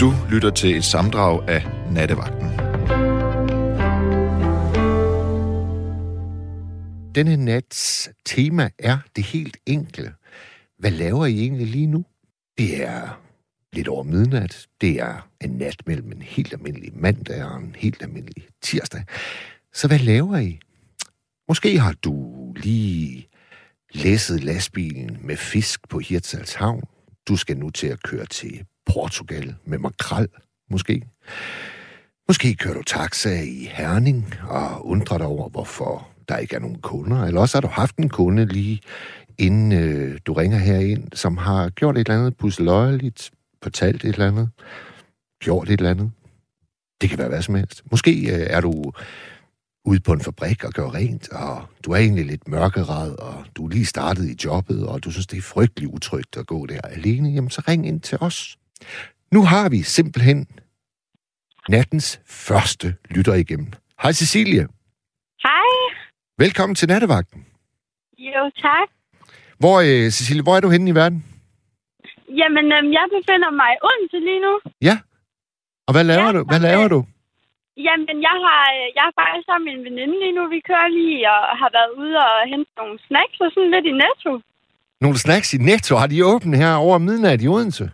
Du lytter til et samdrag af Nattevagten. Denne nats tema er det helt enkle. Hvad laver I egentlig lige nu? Det er lidt over midnat. Det er en nat mellem en helt almindelig mandag og en helt almindelig tirsdag. Så hvad laver I? Måske har du lige læsset lastbilen med fisk på Hirtshals Havn. Du skal nu til at køre til Portugal med makrel, måske. Måske kører du taxa i Herning og undrer dig over, hvorfor der ikke er nogen kunder. Eller også har du haft en kunde lige inden øh, du ringer herind, som har gjort et eller andet pusseløjeligt, fortalt et eller andet, gjort et eller andet. Det kan være hvad som helst. Måske øh, er du ude på en fabrik og gør rent, og du er egentlig lidt mørkeret, og du er lige startet i jobbet, og du synes, det er frygtelig utrygt at gå der alene, jamen så ring ind til os. Nu har vi simpelthen nattens første lytter igennem. Hej Cecilie. Hej. Velkommen til nattevagten. Jo, tak. Hvor, øh, Cecilie, hvor er du henne i verden? Jamen, øhm, jeg befinder mig i Odense lige nu. Ja. Og hvad laver Ja, du? Hvad laver du? Jamen, jeg har, øh, jeg er faktisk sammen med en veninde lige nu. Vi kører lige og har været ude og hente nogle snacks og sådan lidt i Netto. Nogle snacks i Netto. Har de åbent her over midnat i Odense?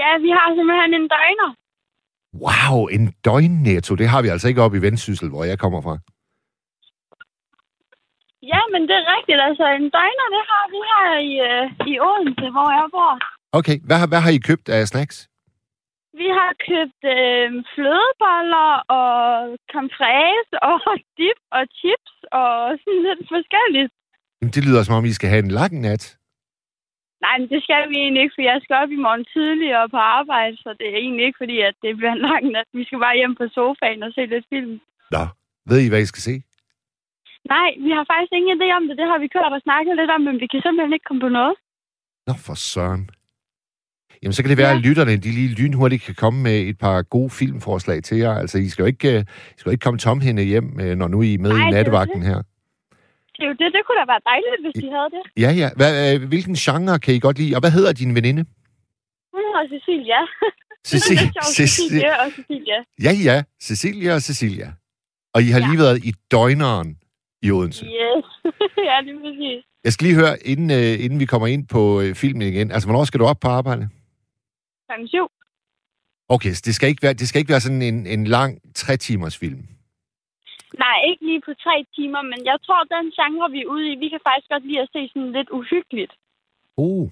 Ja, vi har simpelthen en døgner. Wow, en døgn-netto. Det har vi altså ikke oppe i Vendsyssel, hvor jeg kommer fra. Ja, men det er rigtigt. Altså, en døgner, det har vi her i, øh, i Odense, hvor jeg bor. Okay, hvad, har- hvad har I købt af snacks? Vi har købt øh, flødeboller og camfrese og dip og chips og sådan lidt forskelligt. Jamen, det lyder som om, I skal have en lang nat. Nej, men det skal vi egentlig ikke, for jeg skal op i morgen tidligere på arbejde, så det er egentlig ikke fordi, at det bliver en lang nat. Vi skal bare hjem på sofaen og se lidt film. Nå, ved I, hvad I skal se? Nej, vi har faktisk ingen idé om det. Det har vi kørt og snakket lidt om, men vi kan simpelthen ikke komme på noget. Nå, for søren. Jamen, så kan det være, Ja. at lytterne de lige lynhurtigt kan komme med et par gode filmforslag til jer. Altså, I skal jo ikke, øh, I skal jo ikke komme tomhænde hjem, øh, når nu I er med Nej, i nattevagten her. Det er jo det. Det kunne da være dejligt, hvis de havde det. Ja, ja. Hvad, øh, hvilken genre kan I godt lide? Og hvad hedder din veninde? Hun hedder Cecilia. Cecil- det er lidt sjovt. Cecil- Cecilia og Cecilia. Ja, ja. Cecilia og Cecilia. Og I har Ja. lige været i døgneren i Odense. Yes. ja, lige præcis. Jeg skal lige høre, inden, øh, inden vi kommer ind på øh, filmen igen. Altså, hvornår skal du op på arbejde? Klokken syv. Okay, så det skal ikke være, det skal ikke være sådan en, en lang tre-timers film. Nej, ikke lige på tre timer, men jeg tror, den genre, vi er ude i, vi kan faktisk godt lide at se sådan lidt uhyggeligt. Oh,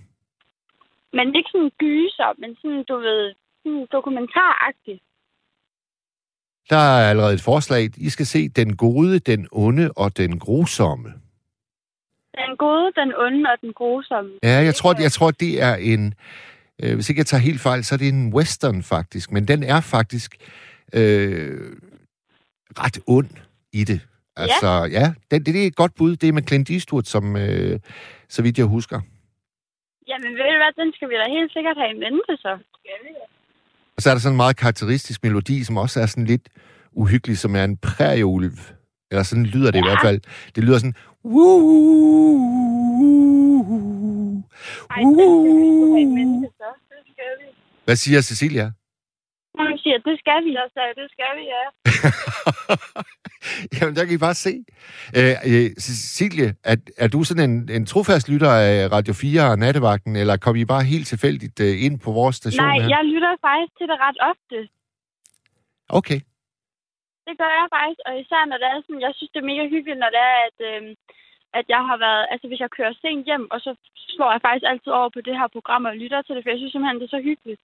Men ikke sådan gyser, men sådan, du ved, sådan dokumentaragtigt. der er allerede et forslag. I skal se Den gode, Den onde og Den grusomme. Den gode, den onde og den grusomme. Ja, jeg tror, jeg tror det er en... Øh, hvis ikke jeg tager helt fejl, så er det en western faktisk. Men den er faktisk øh, ret ond i det. Altså, ja, ja det, det er et godt bud. Det er med Clint Eastwood, som, øh, så vidt jeg husker. Jamen, ved du hvad, den skal vi da helt sikkert have en mente, så. Og så er der sådan en meget karakteristisk melodi, som også er sådan lidt uhyggelig, som er en prærieulv. Eller sådan lyder det ja. i hvert fald. Det lyder sådan... Woo, Ej. Hvad siger Cecilia? Hun siger, det skal vi. Jeg sagde, det skal vi, ja. Jamen, der kan I bare se. Øh, øh, Cecilie, er, er du sådan en, en trofast lytter af Radio 4 og Nattevagten, eller kom I bare helt tilfældigt øh, ind på vores station Nej, her? jeg lytter faktisk til det ret ofte. Okay. Det gør jeg faktisk, og især når det er sådan, jeg synes, det er mega hyggeligt, når det er, at, øhm, at jeg har været, altså hvis jeg kører sent hjem, og så slår jeg faktisk altid over på det her program og lytter til det, for jeg synes simpelthen, det er så hyggeligt.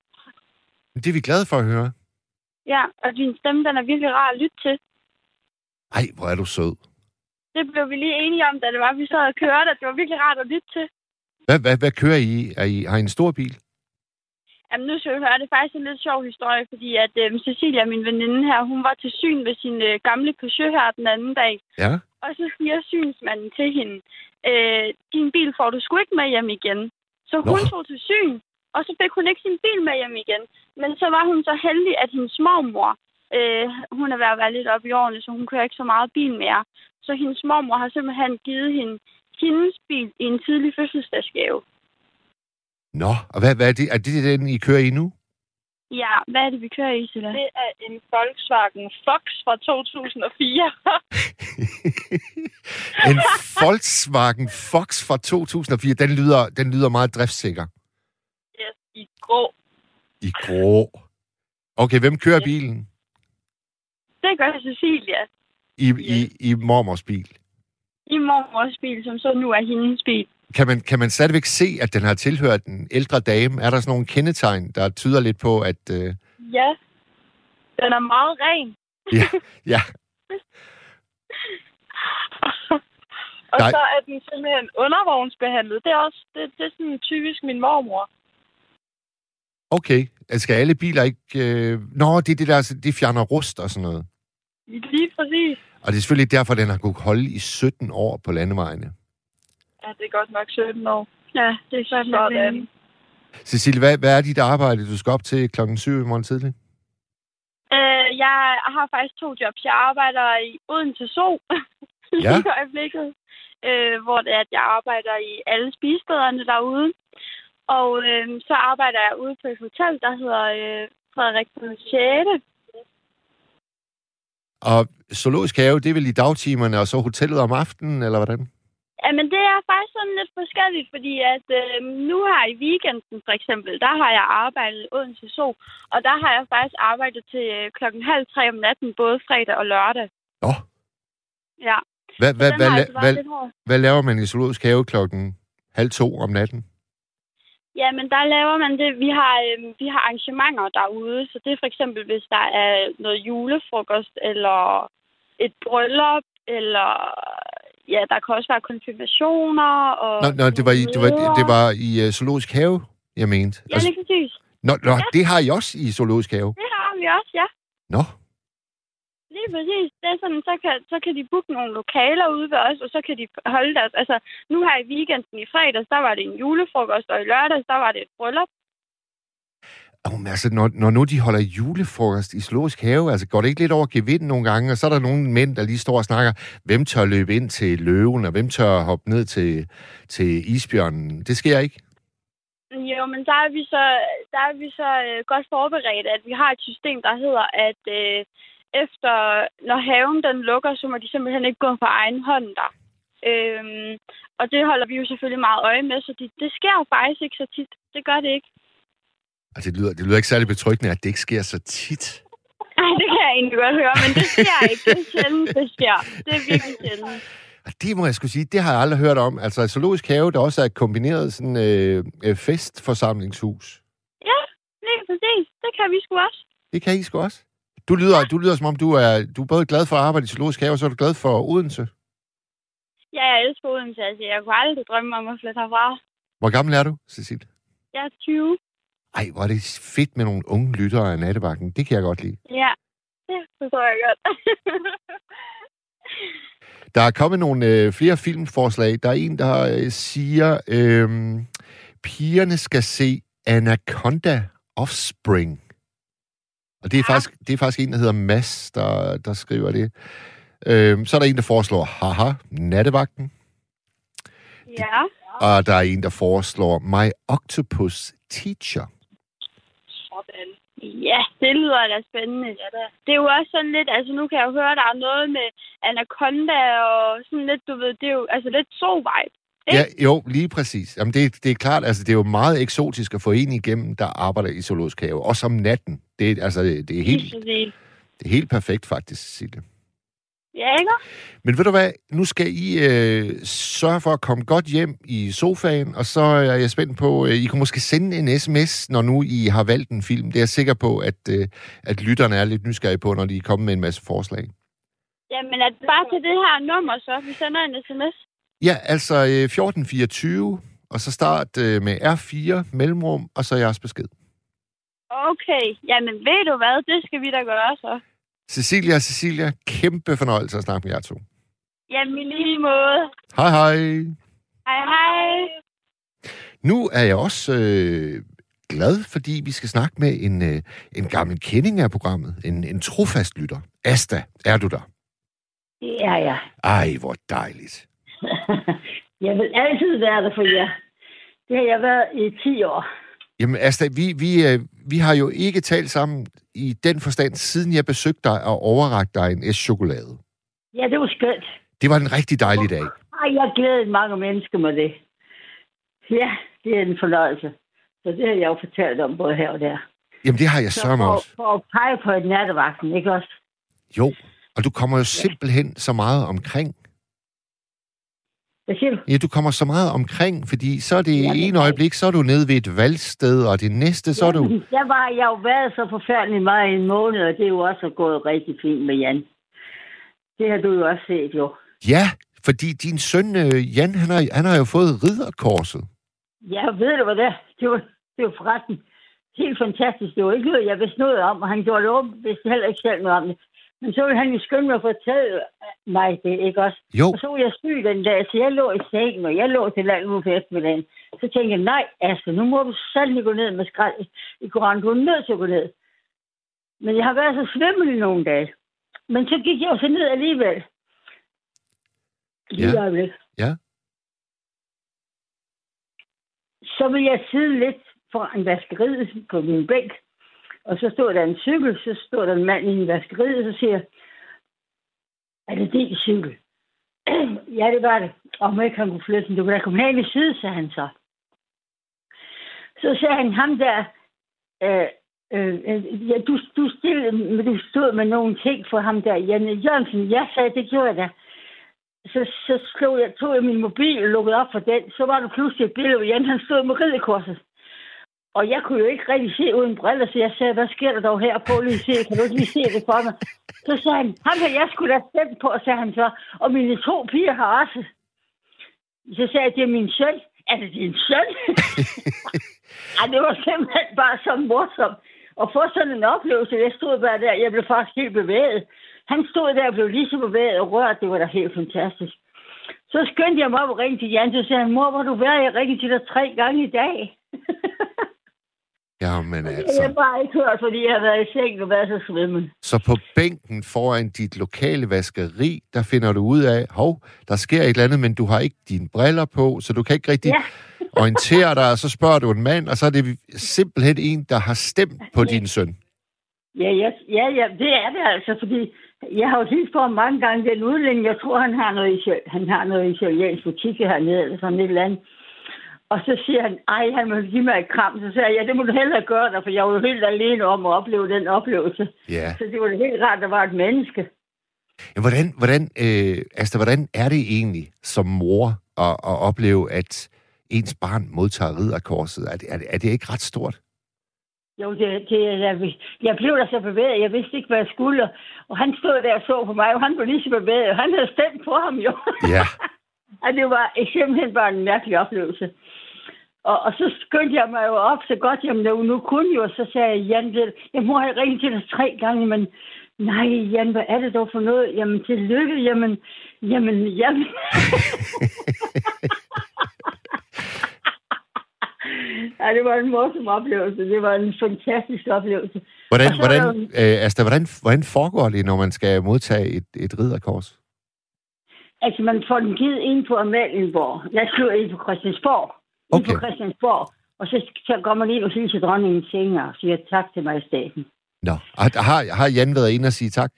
Det er vi glade for at høre. Ja, og din stemme, den er virkelig rar at lytte til. Ej, hvor er du sød. Det blev vi lige enige om, da det var, vi sad og kørte, at det var virkelig rart at lytte til. Hvad, hvad, hvad kører I? Er I? Har I en stor bil? Jamen, nu skal vi høre, det er faktisk en lidt sjov historie, fordi at øhm, Cecilia, min veninde her, hun var til syn ved sin øh, gamle Peugeot her den anden dag. Ja. Og så siger synsmanden til hende, øh, din bil får du sgu ikke med hjem igen. Så hun Nå. tog til syn, og så fik hun ikke sin bil med hjem igen. Men så var hun så heldig, at hendes mormor, øh, hun er ved at være lidt oppe i årene, så hun kører ikke så meget bil mere. Så hendes mormor har simpelthen givet hende hendes bil i en tidlig fødselsdagsgave. Nå, og hvad, hvad er det? Er det den, I kører i nu? Ja, hvad er det, vi kører i, Silla? Det er en Volkswagen Fox fra 2004. en Volkswagen Fox fra 2004. Den lyder, den lyder meget driftsikker. yes, i grå. I grå. Okay, hvem kører bilen? Det gør Cecilia I, i, i mormors bil. i mormors bil, som så nu er hendes bil. Kan man, kan man stadigvæk se, at den har tilhørt en ældre dame? Er der sådan nogle kendetegn, der tyder lidt på, at... Øh, Ja, den er meget ren. ja, ja, Og Nej. så er den simpelthen undervognsbehandlet. Det er også det, det er sådan typisk min mormor. okay. Altså, Skal alle biler ikke... Øh... Nå, det er det der, det fjerner rust og sådan noget. Lige præcis. Og det er selvfølgelig derfor, den har kunnet holde i 17 år på landevejene. Ja, det er godt nok 17 år. Ja, det er sådan. Sådan. Cecilie, hvad, hvad er dit arbejde, du skal op til klokken 7 i morgen tidlig? Øh, jeg har faktisk to jobs. Jeg arbejder i Odense Zoo Ja. lige i øjeblikket, øh, hvor det er, at jeg arbejder i alle spisestederne derude. Og øh, så arbejder jeg ude på et hotel, der hedder øh, Frederik den 6. Og zoologisk have, det er vel i dagtimerne, og så hotellet om aftenen, eller hvordan? Jamen, det er faktisk sådan lidt forskelligt, fordi at øh, nu her i weekenden for eksempel, der har jeg arbejdet i Odense Zoo, og der har jeg faktisk arbejdet til øh, klokken halv tre om natten, både fredag og lørdag. Nå, Ja, hvad, hvad, hvad, altså hvad, hvad laver man i zoologisk have klokken halv to om natten? Ja, men der laver man det. Vi har, øh, vi har arrangementer derude, så det er for eksempel, hvis der er noget julefrokost, eller et bryllup, eller ja, der kan også være konfirmationer. Og Nå, nå det, var i, det, var, det var i uh, zoologisk have, jeg mente. Ja, lige præcis. nå, nå, det har I også i zoologisk have? Det har vi også, ja. Nå, Lige præcis. Det er sådan, så kan, så kan de booke nogle lokaler ude ved os, og så kan de holde deres... Altså, nu her i weekenden i fredags, der var det en julefrokost, og i lørdags, der var det et bryllup. oh, men altså, når, når nu de holder julefrokost i zoologisk have, altså går det ikke lidt over gevind nogle gange, og så er der nogle mænd, der lige står og snakker, hvem tør løbe ind til løven, og hvem tør hoppe ned til, til isbjørnen? Det sker ikke. Jo, men der er vi så, der er vi så øh, godt forberedt, at vi har et system, der hedder, at øh, efter, når haven den lukker, så må de simpelthen ikke gå på egen hånd der. Øhm, og det holder vi jo selvfølgelig meget øje med, så det, det sker jo faktisk ikke så tit. Det gør det ikke. Altså, det lyder, det lyder ikke særlig betryggende, at det ikke sker så tit. Ej, det kan jeg egentlig godt høre, men det sker ikke. Det er sjældent, det sker. Det er virkelig sjældent. Og det må jeg skulle sige, det har jeg aldrig hørt om. Altså, zoologisk have, der også er et kombineret sådan, øh, øh, festforsamlingshus. Ja, lige præcis. Det kan vi sgu også. Det kan I sgu også. Du lyder, du lyder som om, du er, du er både glad for at arbejde i zoologisk have, og så er du glad for Odense. Ja, jeg elsker Odense. Altså, jeg kunne aldrig drømme om at flytte herfra. Hvor gammel er du, Cecilie? Jeg er 20. Ej, hvor er det fedt med nogle unge lyttere af nattebakken. Det kan jeg godt lide. Ja, det forstår jeg godt. Der er kommet nogle øh, flere filmforslag. Der er en, der øh, siger, øh, pigerne skal se Anaconda Offspring. Og det er, Ja. faktisk, det er faktisk en, der hedder Mads, der, der skriver det. Øh, så er der en, der foreslår Haha, Nattevagten. ja. Og der er en, der foreslår My Octopus Teacher. Sådan. Ja, det lyder da spændende. Ja, da. Det er jo også sådan lidt, altså nu kan jeg jo høre, der er noget med Anaconda og sådan lidt, du ved, det er jo altså lidt Ja, jo, lige præcis. Jamen, det, det er klart, altså, det er jo meget eksotisk at få en igennem, der arbejder i zoologisk have. Også om natten. Det, er- altså, det, det, er helt, det er helt perfekt, faktisk, Cecilie. Ja, ikke? Men ved du hvad? Nu skal I øh, sørge for at komme godt hjem i sofaen, og så er jeg spændt på, øh, I kan måske sende en sms, når nu I har valgt en film. Det er jeg sikker på, at, øh, at lytterne er lidt nysgerrige på, når de er kommet med en masse forslag. Jamen, er det bare til det her nummer, så vi sender en sms? Ja, altså øh, 1424, og så start øh, med R4, mellemrum, og så jeres besked. Okay, jamen ved du hvad, det skal vi da gøre så. Cecilia og Cecilia, kæmpe fornøjelse at snakke med jer to. Jamen i lige måde. Hej hej. Hej hej. Nu er jeg også øh, glad, fordi vi skal snakke med en, øh, en gammel kending af programmet. En, en trofast lytter. Asta, er du der? Det er jeg. Ej, hvor dejligt. Jeg vil altid være der for jer. Det har jeg været i 10 år. Jamen Asta, vi, vi, øh, vi har jo ikke talt sammen i den forstand, siden jeg besøgte dig og overrakte dig en S-chokolade. Ja, det var skønt. Det var en rigtig dejlig dag. Ej, jeg glæder mange mennesker med det. Ja, det er en fornøjelse. Så det har jeg jo fortalt om både her og der. Jamen, det har jeg Så sørme for, også. for at pege på et nattevagten, ikke også? Jo, og du kommer jo simpelthen så meget omkring. Hvad siger du? Ja, du kommer så meget omkring, fordi så er det i en øjeblik, så er du nede ved et valgsted, og det næste, så er du... Der var jeg jo været så forfærdelig meget i en måned, og det er jo også gået rigtig fint med Jan. Det har du jo også set, jo. Ja, fordi din søn øh, Jan, han har, han har jo fået ridderkorset. Ja, ved du hvad det er? Det var, det var forresten helt fantastisk. Det var ikke noget, jeg vidste noget om, og han gjorde det åbent, vidste heller ikke selv noget om det. Men så ville han jo skynde mig at fortælle mig det, ikke også? Jo, Og så var jeg syg den dag, så jeg lå i sengen, og jeg lå til land ude på eftermiddagen. Så tænkte jeg, nej, altså, nu må du sandelig gå ned med skrald i koranen. Du er nødt til at gå ned. Men jeg har været så svimmel i nogle dage. Men så gik jeg jo så ned alligevel. Lige Ja. ja. øjeblik. Ja. Så vil jeg sidde lidt foran vaskeriet på min bænk. Og så stod der en cykel, så stod der en mand i en vaskeriet, og så siger er det din cykel? ja, det var det. Om ikke han kunne flytte den. Du kan da komme hen i side, sagde han så. Så sagde han, ham der, øh, øh, øh ja, du, du, stillede, du stod med nogle ting for ham der, Janne Jørgensen. Jeg sagde, det gjorde jeg da. Så, så slog jeg, tog jeg min mobil og lukkede op for den. Så var der pludselig et billede hvor Jan, han stod med ridekorset. Og jeg kunne jo ikke rigtig se uden briller, så jeg sagde, hvad sker der dog her? Prøv lige se, kan du ikke lige se det for mig? Så sagde han, ham har jeg skulle da stemt på, sagde han så. Og mine to piger har også. Så sagde jeg, det er min søn. Er det din søn? Ej, det var simpelthen bare så morsomt. Og få sådan en oplevelse, jeg stod bare der, jeg blev faktisk helt bevæget. Han stod der og blev lige så bevæget og rørt, det var da helt fantastisk. Så skyndte jeg mig op og ringte til Jan, så sagde han, mor, hvor du været? Jeg ringede til dig tre gange i dag. jamen Det har altså. jeg bare ikke hørt, fordi jeg har været i seng og været så svimmel. Så på bænken foran dit lokale vaskeri, der finder du ud af, hov, der sker et eller andet, men du har ikke dine briller på, så du kan ikke rigtig Ja. orientere dig, og så spørger du en mand, og så er det simpelthen en, der har stemt på din søn. Ja, ja, ja, ja, det er det altså, fordi jeg har jo hilst på mange gange, den udlænding, jeg tror, han har noget, han har noget italiensk butik hernede, eller sådan et eller andet. Og så siger han, ej, han må give mig et kram. Så siger jeg, ja, det må du hellere gøre dig, for jeg var jo helt alene om at opleve den oplevelse. Ja. Så det var da helt rart, at der var et menneske. Ja, Hvordan, hvordan, øh, altså, hvordan er det egentlig som mor at, at opleve, at ens barn modtager ridderkorset? Er det, er, det, er det ikke ret stort? Jo, det, det, jeg, jeg blev da så bevæget. Jeg vidste ikke, hvad jeg skulle. Og han stod der og så på mig, og han blev lige så bevæget. og Han havde stemt på ham jo. Ja. og det var simpelthen bare en mærkelig oplevelse. Og, og så skyndte jeg mig jo op så godt, jamen nu, nu kunne jo, og så sagde jeg, Jan, det, jeg må have ringet til dig tre gange, men nej, Jan, hvad er det dog for noget? Jamen, tillykke, jamen, jamen, jamen. ja, det var en morsom oplevelse. Det var en fantastisk oplevelse. Hvordan, så er hvordan, øh, altså, hvordan, hvordan foregår det, når man skal modtage et, et ridderkors? Altså, man får den givet ind på Amalienborg. Jeg slår ind på Christiansborg. Ind Okay. på Christiansborg. Og så, så går man ind og til dronningen senere og siger tak til majestaten. Nå, har, har, Jan været inde og sige tak?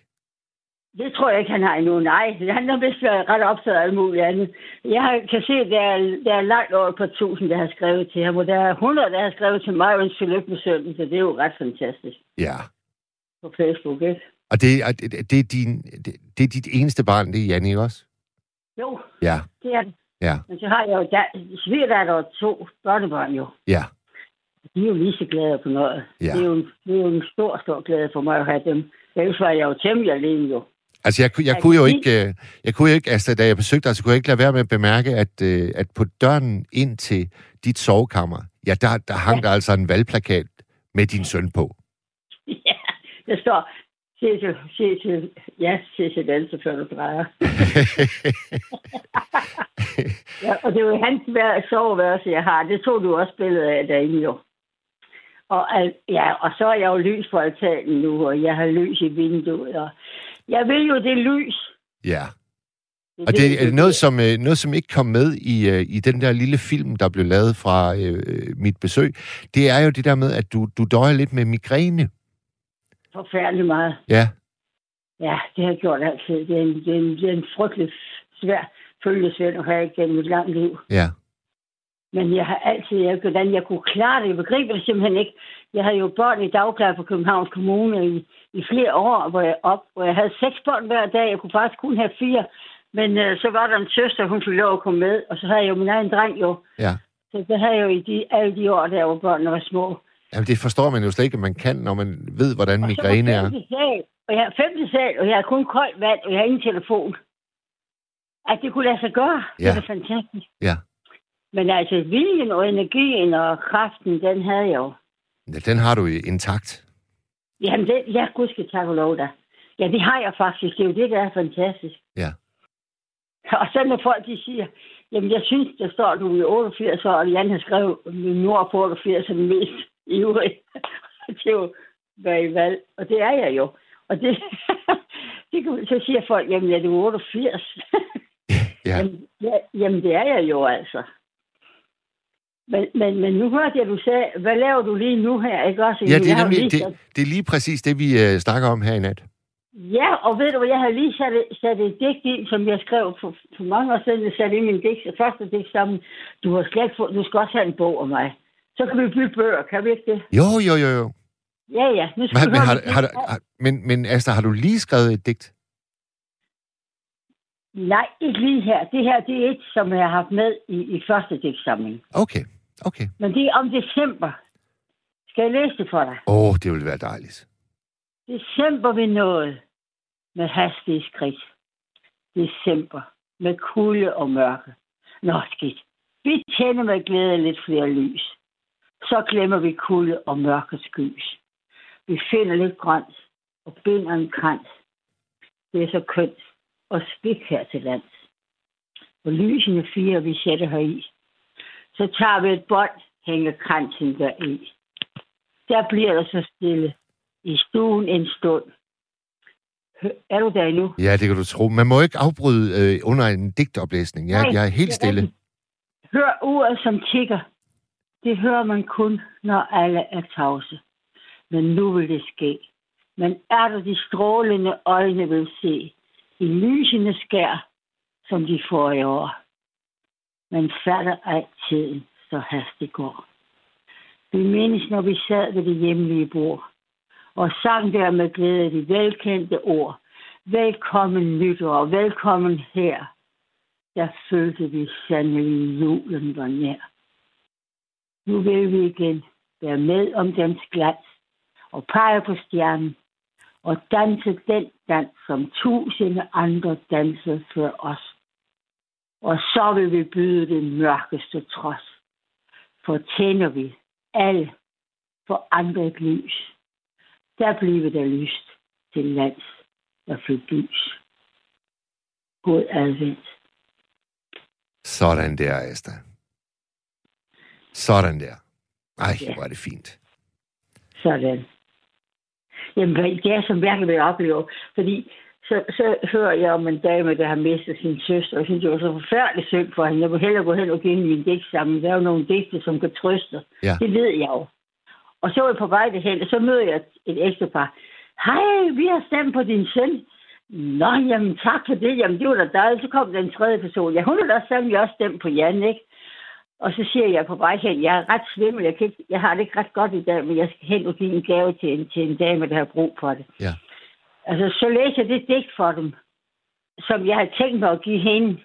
Det tror jeg ikke, han har endnu. Nej, han har vist været ret optaget af alt muligt andet. Jeg kan se, at der er, der er langt over på tusind, der har skrevet til ham, og der er 100, der har skrevet til mig og en tillykke med sønnen, så det er jo ret fantastisk Ja. på Facebook, ikke? Og det, er- det, er din, det, det er dit eneste barn, det er Jan, ikke også? Jo, Ja, det er det. ja, Men så har jeg jo der, svigerdatter og to børnebørn jo. ja. De er jo lige så glade på noget. Ja. Det, er jo, det er jo en stor, stor glæde for mig at have dem. Ellers var jeg jo temmelig alene jo. Altså, jeg, ku- jeg kunne jo ikke, øh, jeg kunne ikke, altså, da jeg besøgte dig, så kunne jeg ikke lade være med at bemærke, at, øh, at på døren ind til dit sovekammer, ja, der, der hang der altså en valgplakat med din søn på. ja, der står, se til, se til, ja, se til før du drejer. ja, og det er jo hans vær- soveværelse, jeg har. Det tog du også billede af derinde jo. Og, al- ja, og så er jeg jo lys på altanen nu, og jeg har lys i vinduet. Og jeg vil jo det lys. Ja, Og det er noget, som, øh, noget, som ikke kom med i, øh, i den der lille film, der blev lavet fra øh, mit besøg. Det er jo det der med, at du, du døjer lidt med migræne. Forfærdeligt meget. Ja, Ja, det har jeg gjort altid. Det er en, det er en, det er en frygtelig svær følgesvend at have igennem et langt liv. ja, Men jeg har altid, jeg, hvordan jeg kunne klare det, jeg begriber det simpelthen ikke. Jeg havde jo børn i dagpleje på Københavns Kommune i, i flere år, hvor jeg, op, hvor jeg havde seks børn hver dag. Jeg kunne faktisk kun have fire. Men øh, så var der en søster, hun fik lov at komme med, og så havde jeg jo min egen dreng jo. ja. Så det havde jeg jo i de, alle de år, der hvor børnene var små. Jamen, det forstår man jo slet ikke, at man kan, når man ved, hvordan Og var migræne er. sal, og jeg har femte sal, og jeg har kun koldt vand, og jeg har ingen telefon. At det kunne lade sig gøre, ja. Det er fantastisk. Ja. Men altså, viljen og energien og kraften, den havde jeg jo. ja, den har du intakt. Jamen, det, ja, gud skal tak og lov da. Ja, det har jeg faktisk. Det er jo det, der er fantastisk. Ja. Og så når folk de siger, jamen jeg synes, der står, du er 88 år, og Jan har skrevet, min mor på 88 er den mest ivrige til at være i valg. Og det er jeg jo. Og det, det kan, så siger folk, jamen er du 88? Ja, Jamen, ja, jamen, det er jeg jo altså. Men, men, men nu hørte jeg, du sagde, hvad laver du lige nu her, ikke også? ja det, er nemlig, lige det, det er lige præcis det, vi øh, snakker om her i nat. Ja, og ved du jeg har lige sat, et- sat et digt ind, som jeg skrev for, for mange år siden. Jeg satte i min digt, første digt sammen. Du har slet du skal også have en bog om mig. Så kan vi bytte bøger, kan vi ikke det? Jo, jo, jo, jo. Ja, ja. Nu skal Men, men, har, har, har, men, men Asta, har du lige skrevet et digt? Nej, ikke lige her. Det her, det er et, som jeg har haft med i, i første digtsamling. Okay, okay. Men det er om december. Skal jeg læse det for dig? Åh, oh, det ville være dejligt. December vi nåede med hastige skridt. December med kulde og mørke. Nå, skidt. Vi tænder med glæde lidt flere lys. Så glemmer vi kulde og mørke skys. Vi finder lidt grønt og binder en krans. Det er så kønt og spik her til lands. Og lysene fire vi sætter her i. Så tager vi et bånd, hænger kransen der i. Der bliver der så stille i stuen en stund. Er du der endnu? Ja, det kan du tro. Man må ikke afbryde øh, under en digtoplæsning. Jeg, Nej, jeg er helt er stille. rigtigt. Hør uret som tigger. Det hører man kun, når alle er tavse. Men nu vil det ske. Men er der de strålende øjne vil se, i lysende skær, som de får i år. Man fatter ej tiden, så hastigt går. Vi mindes, når vi sad ved det hjemlige bord, og sang der med glæde de velkendte ord. Velkommen nytår, velkommen her der følte vi sandelig julen var nær. Nu vil vi igen være med om dens glans og pege på stjernen og danse den dans, som tusinde andre dansede før os. Og så vil vi byde den mørkeste trods. For tænder vi alle for andre et lys. Der bliver der lyst til lands der fik lys. God advent. Sådan der, Asta. Sådan der. Ej, Ja. hvor er det fint. Sådan. Jamen, det er som virkelig, hvad jeg oplever. Fordi så, så hører jeg om en dame, der har mistet sin søster, og jeg synes, det var så forfærdeligt synd for hende. Jeg vil hellere gå hen og give hende min digt sammen. Der er jo nogle digte, som kan trøste. Ja. Det ved jeg jo. Og så er jeg på vej derhen, og så møder jeg et ægtepar. Hej, vi har stemt på din søn. Nå, jamen tak for det. Jamen, det var da dejligt. Så kom den tredje person. Ja, hun har da sandelig også stemt på Jan, ikke? Og så siger jeg på vej hen, jeg er ret svimmel, jeg, kan ikke, jeg har det ikke ret godt i dag, men jeg skal hen og give en gave til en, til en dame, der har brug for det. Ja. Altså, så læser jeg det digt for dem, som jeg har tænkt mig at give hende,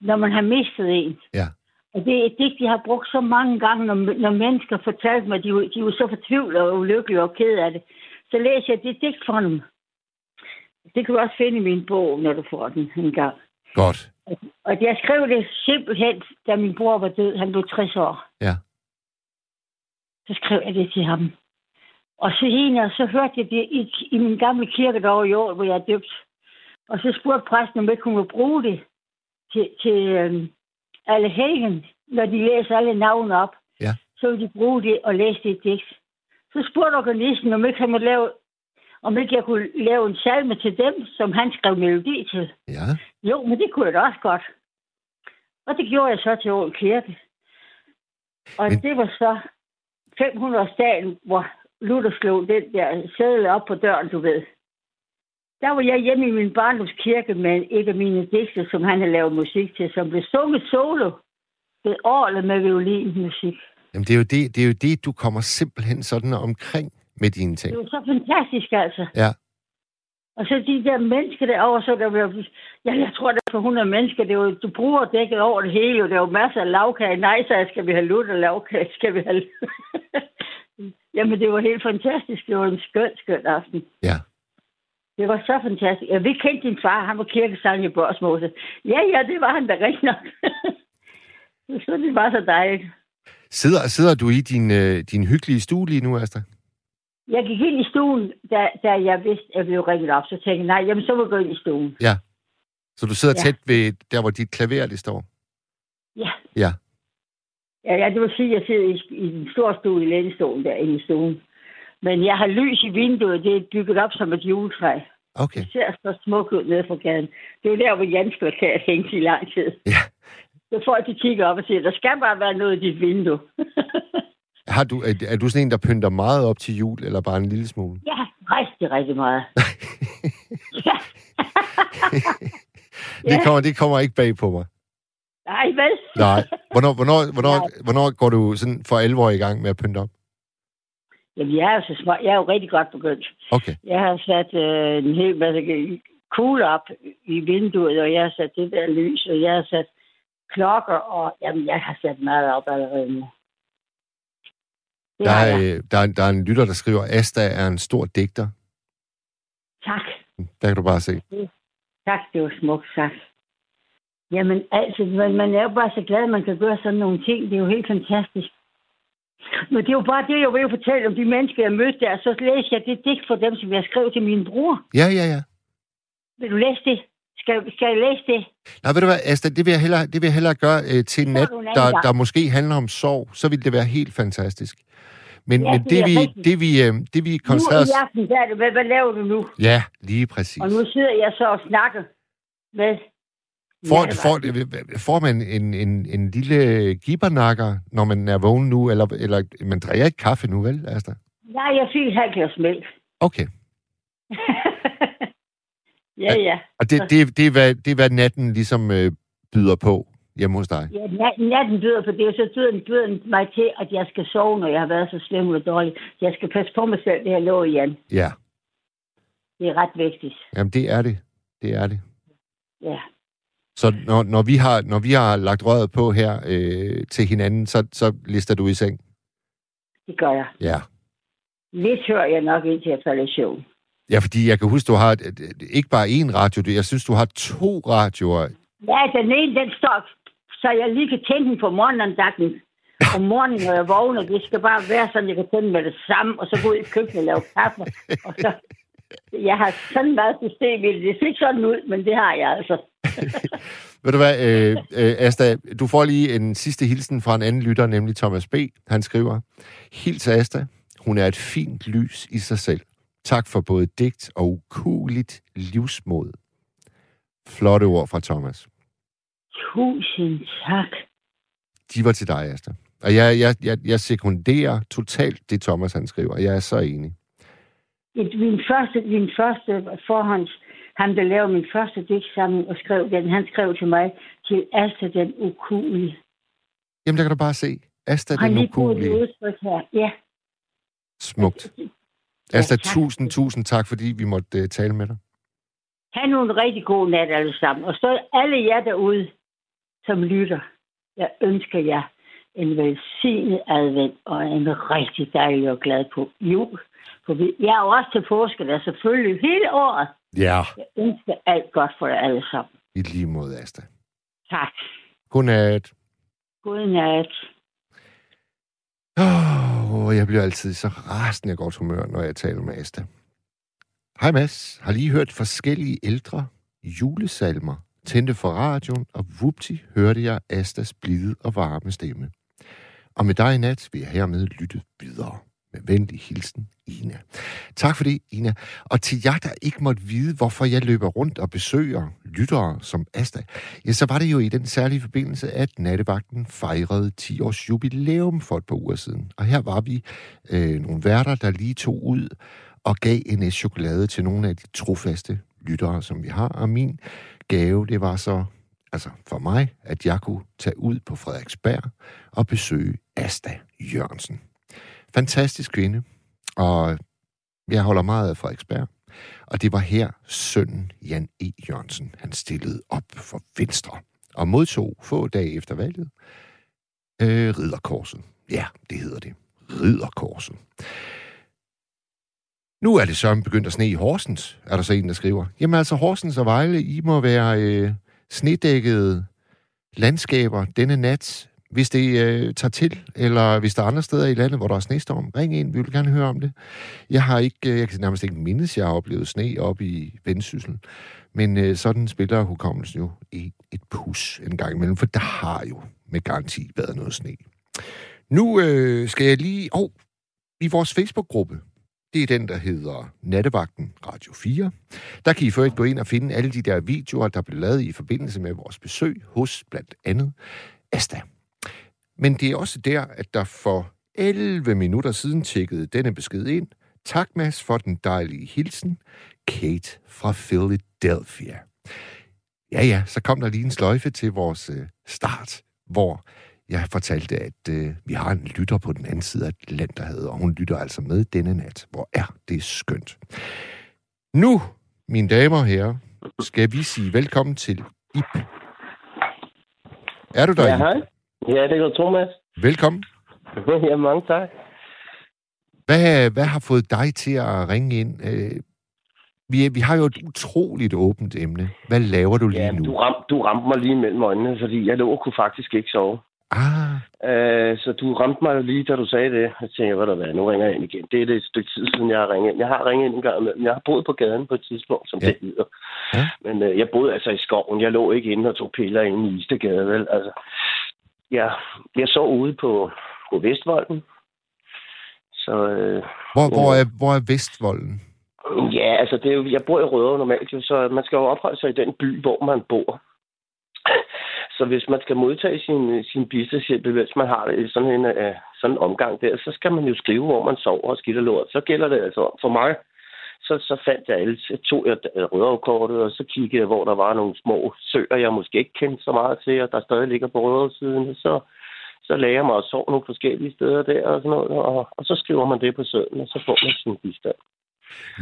når man har mistet en. Ja. Og det er et digt, jeg har brugt så mange gange, når, når mennesker fortalte mig, at de, de var så fortvivlede og ulykkelige og ked af det. Så læser jeg det digt for dem. Det kan du også finde i min bog, når du får den en gang. Godt. Og jeg skrev det simpelthen, da min bror var død. Han blev 60 år. Ja. Så skrev jeg det til ham. Og så senere, så hørte jeg det i, i min gamle kirke derovre i år, hvor jeg er døbt. Og så spurgte præsten, om jeg kunne bruge det til, til øhm, alle helgen, når de læser alle navne op. Ja. Så ville de bruge det og læse det digt. Så spurgte organisten, om ikke han måtte lave, om ikke jeg kunne lave en salme til dem, som han skrev melodi til. Ja. Jo, men det kunne jeg da også godt. Og det gjorde jeg så til Ål Kirke. Og Men- det var så 500-årsdagen, hvor Luther slog den der sædel op på døren, du ved. Der var jeg hjemme i min barndomskirke med et af mine digte, som han havde lavet musik til, som blev sunget solo ved orlet med violinmusik. Jamen, det er, jo det, det er jo det, du kommer simpelthen sådan omkring med dine ting. Det var så fantastisk, altså. Ja. Og så de der mennesker derovre, så der var, ja, jeg tror, der var 100 mennesker, det var, du bruger dækket over det hele, og der var masser af lavkage. Nej, så skal vi have lut og lavkage, skal vi have Jamen, det var helt fantastisk. Det var en skøn, skøn aften. Ja. Det var så fantastisk. Ja, vi kendte din far, han var kirkesang i Børsmose. Ja, ja, det var han da rigtig nok. så det var så dejligt. Sidder, sidder du i din, øh, din hyggelige stue lige nu, Asta? Jeg gik ind i stuen, da, da jeg vidste, at jeg blev ringet op. Så tænkte jeg, nej, jamen så må jeg gå ind i stuen. Så du sidder Ja. tæt ved der, hvor dit klaver det står? Ja. Ja. Ja, ja det vil sige, at jeg sidder i, i en stor stue i lænestolen der inde i stuen. Men jeg har lys i vinduet, det er bygget op som et juletræ. Okay. Det ser så smukt ud nede fra gaden. Det er jo der, hvor Jens plakat hængte i lang tid. Ja. Så folk de kigger op og siger, der skal bare være noget i dit vindue. Har du, er, er du sådan en, der pynter meget op til jul, eller bare en lille smule? ja, rigtig, rigtig meget. ja. Det, kommer, det kommer ikke bag på mig. Nej, vel? Nej. Hvornår, hvornår, hvornår, hvornår går du sådan for alvor i gang med at pynte op? Jamen, jeg er jo så smart. Jeg er jo rigtig godt begyndt. Okay. Jeg har sat øh, en hel masse kugler op i vinduet, og jeg har sat det der lys, og jeg har sat klokker, og jamen, jeg har sat meget op allerede nu. Det Der er, øh, der, er, der er en lytter, der skriver, Asta er en stor digter. Tak. Der kan du bare se. Tak, det var smukt sagt. Jamen, altså, man, man er jo bare så glad, at man kan gøre sådan nogle ting. Det er jo helt fantastisk. Men det er jo bare det, jeg vil fortælle om de mennesker, jeg mødte der. Så læser jeg det digt for dem, som jeg skrev til min bror. Ja, ja, ja. Vil du læse det? Skal, skal jeg læse det? Nej, ved du hvad, Asta, det vil jeg hellere, det vil jeg hellere gøre øh, til nat, der, der måske handler om sorg. Så vil det være helt fantastisk. Men, Ja, men det det, er vi, rigtigt. det, vi, øh, det vi Nu koncentrerer os... i aften, der er det, hvad, hvad laver du nu? Ja, lige præcis. Og nu sidder jeg så og snakker med... Får, får, får man en, en, en lille gibbernakker, når man er vågen nu, eller, eller man drikker ikke kaffe nu, vel, Asta? Nej, jeg fik et halvt glas mælk. Okay. ja, ja. Og det, det, det, er, hvad, det er, hvad natten ligesom øh, byder på hjemme hos dig. Ja, nat- natten byder på det, og så byder den, byder den mig til, at jeg skal sove, når jeg har været så slem og dårlig. Jeg skal passe på mig selv, det her lå igen. Ja, Det er ret vigtigt. jamen det er det. Det er det. Ja. Så når, når, vi har, når vi har lagt røret på her øh, til hinanden, så, så lister du i seng? Det gør jeg. Ja. Lidt hører jeg nok indtil jeg falder i søvn. Ja, fordi jeg kan huske, du har et, ikke bare én radio, jeg synes, du har to radioer. Ja, den ene, den står, så jeg lige kan tænde den på morgenandagten. Om morgenen, når jeg vågner, det skal bare være sådan, jeg kan tænde med det samme, og så gå ud i køkkenet og lave kaffe. Og så, jeg har sådan meget system i det. Det ser ikke sådan ud, men det har jeg altså. Ved du hvad, øh, øh, Asta, du får lige en sidste hilsen fra en anden lytter, nemlig Thomas B. Han skriver, Hils Asta, hun er et fint lys i sig selv. Tak for både digt og ukuligt livsmod. Flotte ord fra Thomas. Tusind tak. De var til dig, Asta. Og jeg, jeg, jeg, jeg sekunderer totalt det, Thomas han skriver. Jeg er så enig. Min første, min første forhånds, ham der lavede min første digtsamling og skrev den, han skrev til mig til Asta den ukulige. Jamen, der kan du bare se. Asta, Han den ukulige. udtryk her. Ja. Smukt. Ja, Asta, tak. tusind, tusind tak, fordi vi måtte uh, tale med dig. Ha' nu en rigtig god nat alle sammen. Og så alle jer derude, som lytter. Jeg ønsker jer en velsignet advent og en rigtig dejlig og glad på jul. For vi, jeg er også til påske der selvfølgelig hele året. Ja. Jeg ønsker alt godt for jer alle sammen. I lige måde, Asta. Tak. Godnat. God nat. Åh, jeg bliver altid så rasende godt humør, når jeg taler med Asta. Hej Mads, har lige hørt forskellige ældre julesalmer, tændte for radioen, og vupti hørte jeg Astas blide og varme stemme. Og med dig i nat vil jeg hermed lytte videre med venlig hilsen, Ina. Tak for det, Ina. Og til jer, der ikke måtte vide, hvorfor jeg løber rundt og besøger lyttere som Asta, ja, så var det jo i den særlige forbindelse, at nattevagten fejrede 10 års jubilæum for et par uger siden. Og her var vi øh, nogle værter, der lige tog ud og gav en chokolade til nogle af de trofaste lyttere, som vi har. Og min gave, det var så altså for mig, at jeg kunne tage ud på Frederiksberg og besøge Asta Jørgensen. Fantastisk kvinde, og jeg holder meget af Frederiksberg. Og det var her sønnen Jan E. Jørgensen, han stillede op for Venstre og modtog få dage efter valget øh, Ridderkorset. Ja, det hedder det. Ridderkorset. Nu er det så begyndt at sne i Horsens, er der så en, der skriver. Jamen altså, Horsens og Vejle, I må være øh, snedækkede landskaber denne nat, hvis det øh, tager til, eller hvis der er andre steder i landet, hvor der er snestorm, ring ind, vi vil gerne høre om det. Jeg har ikke, øh, jeg kan nærmest ikke mindes, jeg har oplevet sne op i Vendsyssel, men øh, sådan spiller hukommelsen jo i et pus en gang imellem, for der har jo med garanti været noget sne. Nu øh, skal jeg lige... Åh, oh, i vores Facebook-gruppe, det er den, der hedder Nattevagten Radio 4. Der kan I for gå ind og finde alle de der videoer, der blev lavet i forbindelse med vores besøg hos blandt andet Asta. Men det er også der, at der for 11 minutter siden tjekkede denne besked ind. Tak, Mads, for den dejlige hilsen. Kate fra Philadelphia. Ja, ja, så kom der lige en sløjfe til vores øh, start, hvor jeg fortalte, at øh, vi har en lytter på den anden side af Atlanterhavet, og hun lytter altså med denne nat. Hvor er det skønt. Nu, mine damer og herrer, skal vi sige velkommen til Ip. Er du der, Ja, hej. Ja, det er Thomas. Velkommen. ja, mange tak. Hvad, hvad har fået dig til at ringe ind? Øh, vi, vi har jo et utroligt åbent emne. Hvad laver du lige Ja, nu? du, ram, du ramte mig lige mellem øjnene, fordi jeg lå og kunne faktisk ikke sove. Ah, Uh, så du ramte mig lige, da du sagde det. Jeg tænkte, hvad der var, nu ringer jeg ind igen. Det er det et stykke tid siden, jeg har ringet ind. Jeg har ringet ind en gang imellem. Jeg har boet på gaden på et tidspunkt, som Ja. det hedder. Ja. Men uh, jeg boede altså i skoven. Jeg lå ikke inde og tog piller inde i Istegade, vel? Altså, ja, jeg så ude på, på Vestvolden. Så uh, hvor, hvor, er, hvor er Vestvolden? Ja, altså, det er jo, jeg bor i Rødovre normalt, så man skal jo opholde sig i den by, hvor man bor. Så hvis man skal modtage sin, sin bistandshjælp, hvis man har det sådan en, uh, sådan en omgang der, så skal man jo skrive, hvor man sover og skidt og lort. Så gælder det altså for mig. Så, så fandt jeg alle, så tog jeg øh, Rødovrekortet, og så kiggede jeg, hvor der var nogle små søer, jeg måske ikke kendte så meget til, og der stadig ligger på Rødovre-siden. Så, så lagde jeg mig og sov nogle forskellige steder der og sådan noget, og, og så skriver man det på søden, og så får man sin bistand.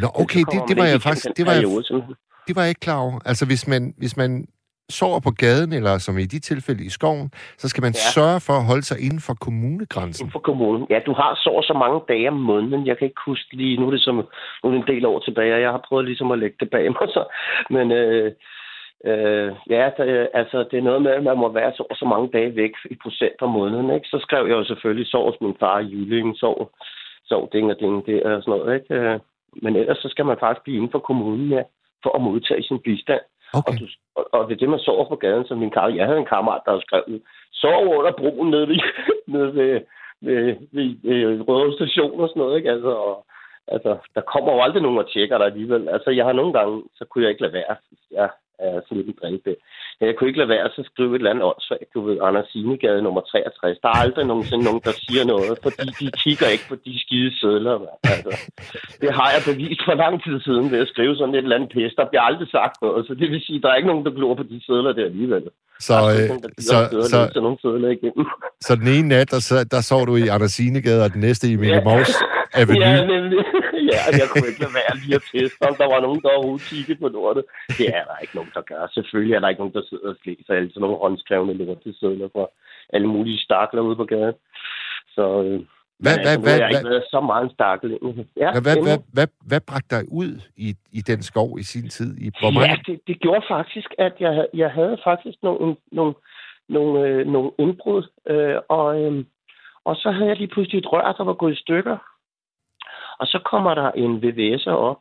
Nå, okay, det, det var jeg faktisk det var jeg, periode, det var jeg ikke klar over. Altså, hvis man, hvis man sover på gaden, eller som i de tilfælde i skoven, så skal man Ja. sørge for at holde sig inden for kommunegrænsen. Inden for kommunen. Ja, du har så og så mange dage om måneden. Jeg kan ikke huske lige, nu er det, som, nu er det en del år tilbage, og jeg har prøvet ligesom at lægge det bag mig. Så. Men øh, øh, ja, der, altså, det er noget med, at man må være så så mange dage væk i procent om måneden. Ikke? Så skrev jeg jo selvfølgelig, sov hos min far i Jylling, sov, sov ding og ding der og sådan noget. Ikke? Øh, Men ellers så skal man faktisk blive inden for kommunen, ja, for at modtage sin bistand. Okay. Og, du, og, og det er det, man sover på gaden, som min kar. Jeg havde en kammerat, der skrev, sov under broen nede ved, nede ved, ved, ved, ved Røde Station og sådan noget, ikke? Altså, og, altså, der kommer jo aldrig nogen og tjekker dig alligevel. Altså, jeg har nogle gange, så kunne jeg ikke lade være. Jeg sådan lidt en drengbe. Jeg kunne ikke lade være at skrive et eller andet åndssvagt. Du ved, Anders Sinegade nummer 63. Der er aldrig nogensinde nogen, der siger noget, fordi de kigger ikke på de skide sædler. Altså, det har jeg bevist for lang tid siden ved at skrive sådan et eller andet pæst. Der bliver aldrig sagt noget, så det vil sige, at der er ikke nogen, der glor på de sædler der alligevel. Så, der er øh, nogen, der så, at så, sådan nogle sædler igennem. så den ene nat, der, så- der sov du i Anders Sinegade, og den næste i Mikkel Maus Avenue. Ja, nemlig. Ja, jeg kunne ikke lade være lige at teste, om der var nogen, der overhovedet kiggede på lortet. Det er der ikke nogen, der gør. Selvfølgelig er der ikke nogen, der sidder og læser alle sådan nogle håndskrevne lortesedler fra alle mulige stakler ude på gaden. Så øh, Hvad, hvad, altså, hvad, har jeg hvad, ikke været så meget en stakkel. Ja, hvad, hvad, hvad, hvad, hvad bragte dig ud i, i den skov i sin tid? I, Ja, det, det gjorde faktisk, at jeg, jeg havde faktisk nogle, nogle, nogle, øh, nogle indbrud, øh, og, øh, og så havde jeg lige pludselig et rør, der var gået i stykker. Og så kommer der en VVS'er op,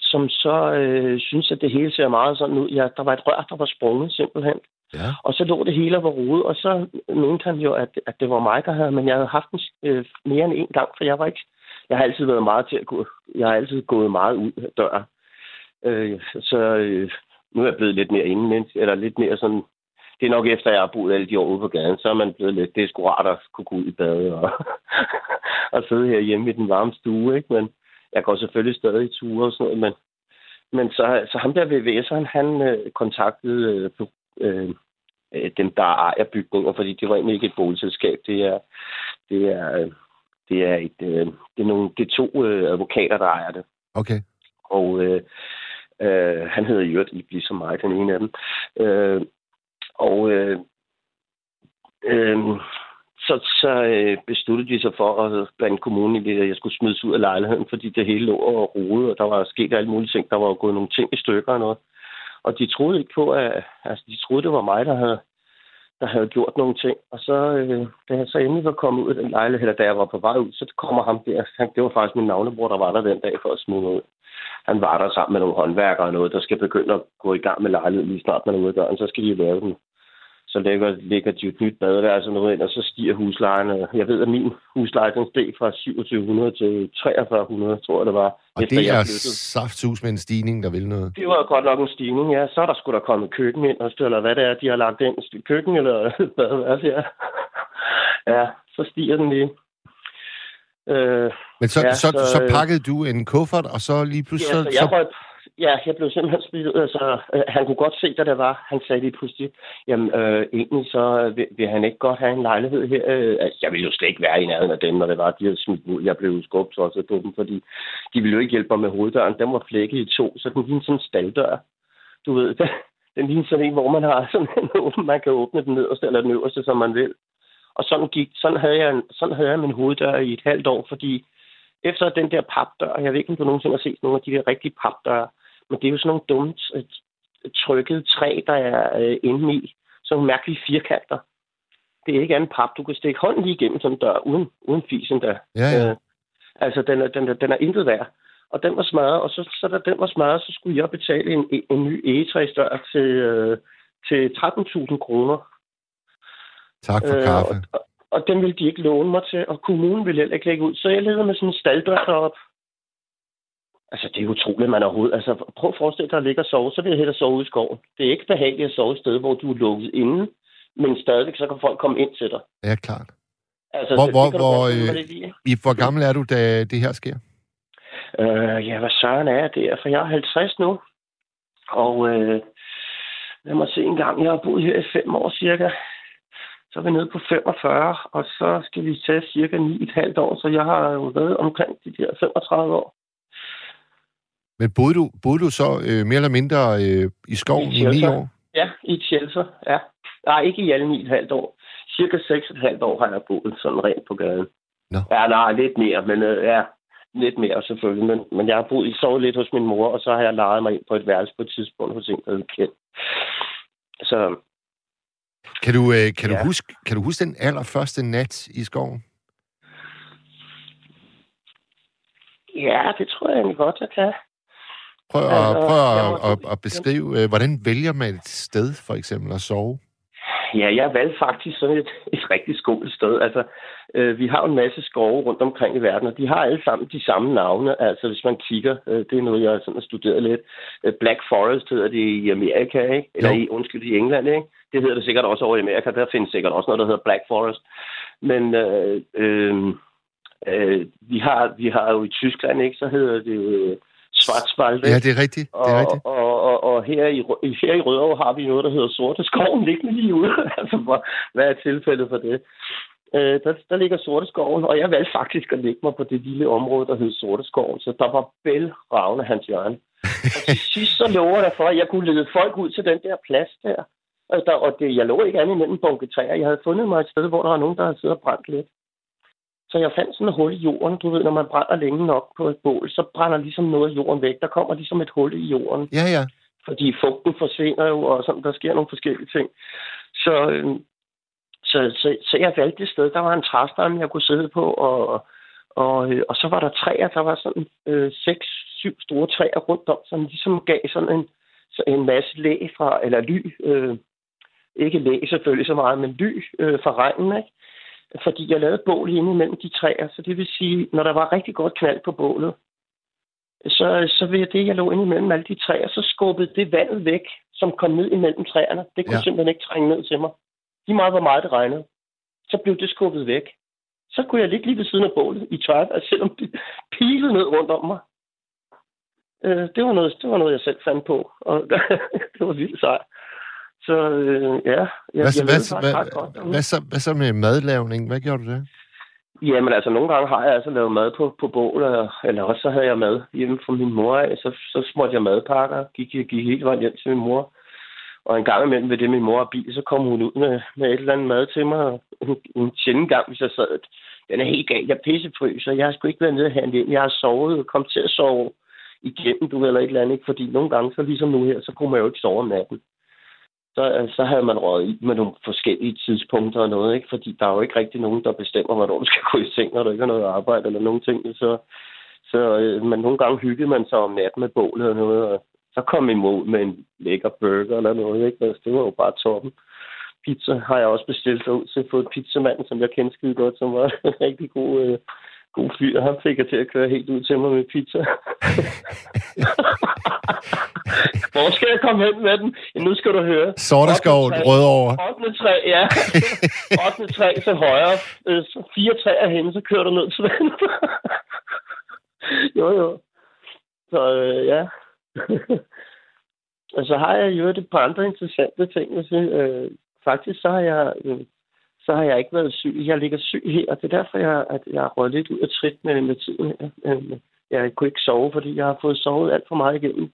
som så øh, synes, at det hele ser meget sådan ud. Ja, der var et rør, der var sprunget simpelthen. Ja. Og så lå det hele og var rodet, og så mente han jo, at, at det var mig, der havde, men jeg havde haft den øh, mere end en gang, for jeg var ikke jeg har altid været meget til at gå, jeg har altid gået meget ud af døren. Øh, så øh, nu er jeg blevet lidt mere inden, eller lidt mere sådan, det er nok efter, jeg har boet alle de år ude på gaden, så er man blevet lidt, det er sgu rart at kunne gå ud i bad og, og sidde her hjemme i den varme stue, ikke? Men jeg går selvfølgelig stadig i ture og sådan noget, men, men så, så ham der VVS'eren, han øh, kontaktede øh, øh, øh, dem, der ejer bygninger, fordi det var egentlig ikke et boligselskab, det er, det er, øh, det er, et, øh, det er, nogle, det er to øh, advokater, der ejer det. Okay. Og øh, øh, han hedder Jørg Ibli som mig, den ene af dem. Øh, og øh, øh, så, så øh, besluttede de sig for at blande kommunen i det, at jeg skulle smides ud af lejligheden, fordi det hele lå og rode, og der var sket alle mulige ting. Der var gået nogle ting i stykker og noget. Og de troede ikke på, at altså, de troede, det var mig, der havde, der havde gjort nogle ting. Og så, øh, da jeg så endelig var kommet ud af den lejlighed, eller da jeg var på vej ud, så kommer ham der. Han, det var faktisk min navnebror, der var der den dag for at smide ud. Han var der sammen med nogle håndværkere og noget, der skal begynde at gå i gang med lejligheden lige snart man er ude af døren. Så skal de lave den så lægger, lægger de et nyt badeværelse noget ind, og så stiger huslejen. Jeg ved, at min husleje den steg fra 2700 til 4300, tror jeg det var. Og det er saftsus med en stigning, der vil noget? Det var godt nok en stigning, ja. Så er der skulle der komme køkken ind, eller hvad det er, de har lagt ind. Køkken eller badeværelse, ja. ja, så stiger den lige. Øh, Men så, ja, så, så, så pakkede du en kuffert, og så lige pludselig... Ja, så, jeg så ja, jeg blev simpelthen smidt Altså, øh, han kunne godt se, hvad det var. Han sagde lige pludselig, jamen øh, egentlig så vil, vil, han ikke godt have en lejlighed her. Øh, altså, jeg ville jo slet ikke være i nærheden af dem, når det var, de havde smidt ud. Jeg blev skubbet også på dem, fordi de ville jo ikke hjælpe mig med hoveddøren. Den var flækket i to, så den lignede sådan en staldør. Du ved, den, den lignede sådan en, hvor man har sådan en åben. man kan åbne den nederste eller den øverste, som man vil. Og sådan, gik, sådan, havde jeg, sådan havde jeg min hoveddør i et halvt år, fordi efter den der papdør, jeg ved ikke, om du nogensinde har set nogle af de der rigtige papdøre, men det er jo sådan nogle dumme trykket træ, der er øh, inde i. Sådan nogle mærkelige firkanter. Det er ikke andet pap. Du kan stikke hånden lige igennem sådan en dør, uden, uden fisen der. Ja, ja. Øh, altså, den er, den, er, den er intet værd. Og den var smadret, og så, så da den var smadret, så skulle jeg betale en, en ny egetræsdør til, øh, til 13.000 kroner. Tak for øh, kaffe. Og, og den ville de ikke låne mig til, og kommunen ville heller ikke lægge ud. Så jeg leder med sådan en staldør deroppe. Altså, det er utroligt, man overhovedet... Altså, prøv at forestille dig at ligge og sove, så vil jeg hellere sove i skoven. Det er ikke behageligt at sove et sted, hvor du er lukket inde, men stadigvæk så kan folk komme ind til dig. Ja, klart. Altså, hvor, hvor, hvor, øh, i, hvor gammel er du, da det her sker? Øh, ja, hvad søren er det? For jeg er 50 nu. Og øh, lad mig se en gang. Jeg har boet her i fem år cirka. Så er vi nede på 45, og så skal vi tage cirka 9,5 år. Så jeg har jo været omkring de der 35 år. Men boede du, boede du så øh, mere eller mindre øh, i skoven i, i ni år? Ja, i shelter, ja. Nej, ikke i alle ni et halvt år. Cirka seks et halvt år har jeg boet sådan rent på gaden. No. Ja, nej, lidt mere, men øh, ja, lidt mere selvfølgelig. Men, men jeg har boet, i sovet lidt hos min mor, og så har jeg lejet mig ind på et værelse på et tidspunkt hos en, der hed. Så... Kan du, øh, kan, ja. du huske, kan du huske den allerførste nat i skoven? Ja, det tror jeg egentlig godt, jeg kan. Prøv at, altså, prøv at, at, at beskrive, øh, hvordan vælger man et sted, for eksempel, at sove? Ja, jeg valgte faktisk sådan et, et rigtig skolet sted. Altså, øh, vi har jo en masse skove rundt omkring i verden, og de har alle sammen de samme navne. Altså, hvis man kigger, øh, det er noget, jeg sådan har studeret lidt. Øh, Black Forest hedder det i Amerika, ikke? Eller jo. i, undskyld, i England, ikke? Det hedder det sikkert også over i Amerika. Der findes sikkert også noget, der hedder Black Forest. Men øh, øh, øh, vi, har, vi har jo i Tyskland, ikke? Så hedder det... Øh, Schwarzwald. Ja, det er rigtigt. Det er rigtigt. Og, og, og, og her, i, her i Rødovre har vi noget, der hedder Sorte Skoven liggende lige ude. altså, hvad er tilfældet for det? Øh, der, der ligger Sorte Skoven, og jeg valgte faktisk at lægge mig på det lille område, der hedder Sorte Skoven. Så der var bælragende hans hjørne. og til sidst så lover jeg for, at jeg kunne lede folk ud til den der plads der. Og, der, og det, jeg lå ikke andet imellem bunke træer. Jeg havde fundet mig et sted, hvor der var nogen, der havde siddet og brændt lidt. Så jeg fandt sådan et hul i jorden. Du ved, når man brænder længe nok på et bål, så brænder ligesom noget af jorden væk. Der kommer ligesom et hul i jorden. Ja, ja. Fordi fugten forsvinder jo, og sådan, der sker nogle forskellige ting. Så, øh, så, så, så jeg valgte et sted. Der var en træstamme, jeg kunne sidde på, og, og, øh, og så var der træer. Der var sådan øh, seks, syv store træer rundt om, som ligesom gav sådan en, en masse læ fra, eller ly, øh, ikke læ selvfølgelig så meget, men ly øh, fra regnen, ikke? Fordi jeg lavede bål inde mellem de træer, så det vil sige, når der var rigtig godt knald på bålet, så, så ved det, jeg lå inde imellem alle de træer, så skubbede det vandet væk, som kom ned imellem træerne. Det kunne Ja. simpelthen ikke trænge ned til mig. Lige meget, hvor meget det regnede. Så blev det skubbet væk. Så kunne jeg ligge lige ved siden af bålet i tøjet, selvom det pilede ned rundt om mig. Øh, det, var noget, det var noget, jeg selv fandt på, og det var vildt sejt. Så øh, ja, jeg, Hvad, jeg hvad, levede faktisk ret godt hvad, hvad, så, hvad så med madlavning? Hvad gjorde du der? Jamen altså, nogle gange har jeg altså lavet mad på, på bål, eller, eller også så havde jeg mad hjemme fra min mor af. Så, så småtte jeg madpakker, gik, gik helt vejen hjem til min mor. Og en gang imellem ved det, min mor har bil, så kom hun ud med, med et eller andet mad til mig. Og en, en sjældent gang, hvis jeg sad, den er helt galt, jeg er pissefryser. Jeg har sgu ikke været nede og handle ind. Jeg har sovet og kom til at sove igennem, du ved, eller et eller andet. Ikke? Fordi nogle gange, så ligesom nu her, så kunne man jo ikke sove om natten. Så, så havde man røget i med nogle forskellige tidspunkter og noget, ikke? Fordi der er jo ikke rigtig nogen, der bestemmer, hvornår du skal gå i seng, når du ikke har noget arbejde eller nogen ting. Så, så øh, men nogle gange hyggede man sig om natten med bålet og noget, og så kom imod med en lækker burger eller noget, ikke? Altså, det var jo bare toppen. Pizza har jeg også bestilt ud til fået pizzamanden, som jeg kendte skide godt, som var en rigtig god, øh, god fyr. Han fik jeg til at køre helt ud til mig med pizza. Hvor skal jeg komme hen med den? Ja, nu skal du høre. Sorteskov, Rødovre. 8. træ, ja. 8. træ til højre. Øh, så fire træer henne, så kører du ned til den. jo, jo. Så øh, ja. og så har jeg jo et par andre interessante ting. sige. Øh, faktisk så har jeg... Øh, så har jeg ikke været syg. Jeg ligger syg her, og det er derfor, jeg, at jeg har røget lidt ud af trit med, med tiden her. Øh, Jeg kunne ikke sove, fordi jeg har fået sovet alt for meget igennem.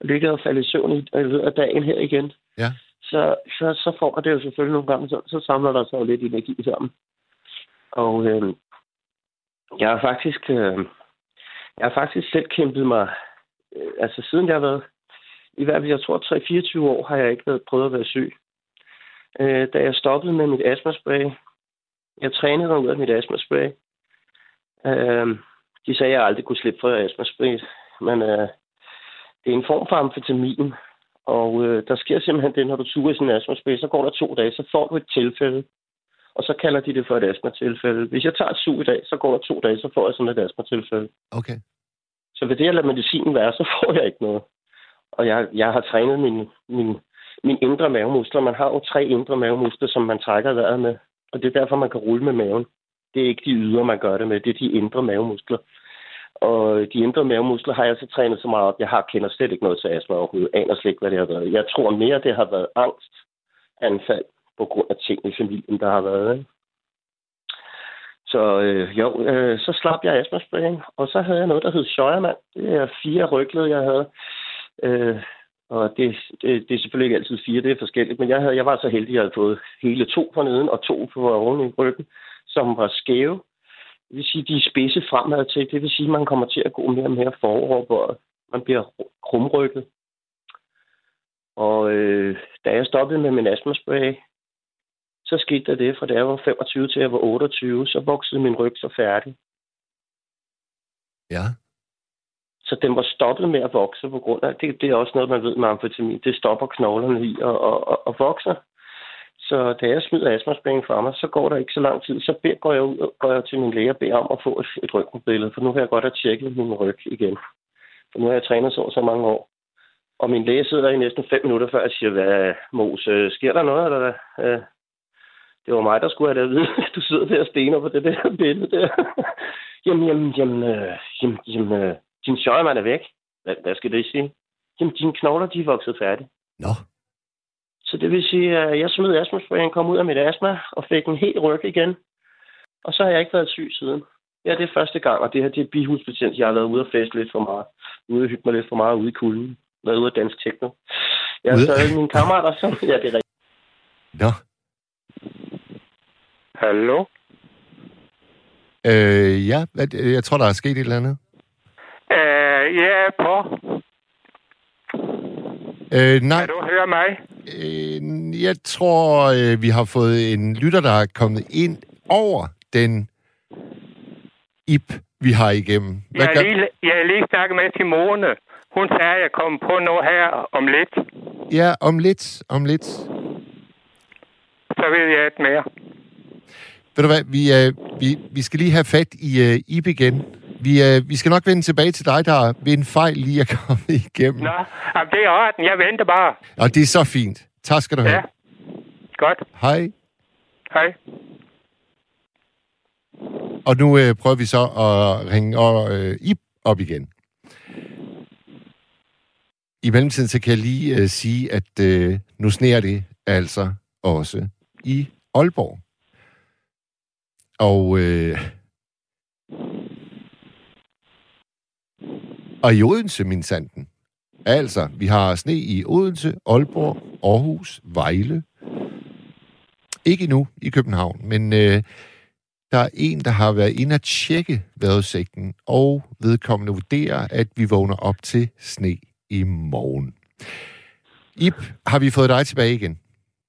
Jeg ligger og falder i søvn i løbet af dagen her igen. Ja. Så, så, så får det jo selvfølgelig nogle gange, så, så samler der sig jo lidt energi sammen. Og øh, jeg har faktisk, øh, jeg har faktisk selv kæmpet mig, øh, altså siden jeg har været, i hvert fald jeg tror 3-24 år, har jeg ikke været prøvet at være syg. Øh, da jeg stoppede med mit astmaspray, jeg trænede mig ud af mit astmaspray. Øh, de sagde, at jeg aldrig kunne slippe for astmaspray, men øh, det er en form for amfetamin, og øh, der sker simpelthen det, når du suger i en astmaspray, så går der to dage, så får du et tilfælde, og så kalder de det for et astmatilfælde. Hvis jeg tager et sug i dag, så går der to dage, så får jeg sådan et astmatilfælde. Okay. Så ved det, at lade medicinen være, så får jeg ikke noget. Og jeg, jeg har trænet min, min, min indre mavemuskler. Man har jo tre indre mavemuskler, som man trækker vejret med. Og det er derfor, man kan rulle med maven. Det er ikke de ydre, man gør det med. Det er de indre mavemuskler. Og de indre mavemuskler har jeg så trænet så meget op. Jeg har kender slet ikke noget til astma overhovedet. Aner slet ikke, hvad det har været. Jeg tror mere, det har været angstanfald på grund af ting i familien, der har været. Ikke? Så øh, jo, øh, så slap jeg astmasprayen, og så havde jeg noget, der hed Scheuermann. Det er fire rygled, jeg havde. Øh, og det, det, det er selvfølgelig ikke altid fire, det er forskelligt, men jeg, havde, jeg var så heldig, at jeg havde fået hele to på neden og to på oven i ryggen, som var skæve. Det vil sige, de er spidse fremad til. Det vil sige, at man kommer til at gå mere og mere forover, hvor man bliver krumrykket. Og øh, da jeg stoppede med min astmaspray, så skete der det, fra da jeg var 25 til jeg var 28, så voksede min ryg så færdig. Ja. Så den var stoppet med at vokse på grund af, det, det er også noget, man ved med amfetamin, det stopper knoglerne i at, og, og, og vokse. Så da jeg smider astmasprayen fra mig, så går der ikke så lang tid, så beder, går jeg ud og går jeg til min læge og beder om at få et, et røntgenbillede, for nu har jeg godt at tjekke min ryg igen. For nu har jeg trænet så så mange år. Og min læge sidder der i næsten fem minutter, før jeg siger, hvad, Mos, sker der noget, eller hvad? Øh, det var mig, der skulle have det at vide. Du sidder der og stener på det der billede der. jamen, jamen, jamen, øh, jamen, jamen øh, din Scheuermann er væk. Hvad, hvad skal det sige? Jamen, dine knogler, de er vokset færdige. Nå. Så det vil sige, at jeg smed astmasprayen, kom ud af mit astma og fik en helt ryg igen. Og så har jeg ikke været syg siden. Ja, det er første gang, og det her det er bihulsbetjent. Jeg har været ude og feste lidt for meget. Ude og hygge mig lidt for meget ude i kulden. Været ude og dansk techno. Jeg har stadig mine kammerater, som... Ja, det er rigtigt. Nå. Hallo? Øh, ja, jeg tror, der er sket et eller andet. Øh, jeg er på. Øh, nej, Kan du høre mig? øh, jeg tror, øh, vi har fået en lytter, der er kommet ind over den IP, vi har igennem. Hvad Jeg har lige, jeg har lige snakket med Simone. Hun sagde, at jeg kommer på noget her om lidt. Ja, om lidt, om lidt. Så ved jeg et mere. Ved du hvad, vi, øh, vi, vi skal lige have fat i øh, Ib igen. Vi, øh, vi skal nok vende tilbage til dig, der ved en fejl lige er kommet igennem. Nå, jamen, det er orden. Jeg venter bare. Og det er så fint. Tak skal du have. Ja. Godt. Hej. Hej. Og nu øh, prøver vi så at ringe og, øh, Ib op igen. I mellemtiden så kan jeg lige øh, sige, at øh, nu sneer det altså også i Aalborg. Og, øh, og i Odense, min sanden. Altså, vi har sne i Odense, Aalborg, Aarhus, Vejle. Ikke endnu i København, men øh, der er en, der har været inde at tjekke vejrudsigten, og vedkommende vurderer, at vi vågner op til sne i morgen. Ip, har vi fået dig tilbage igen?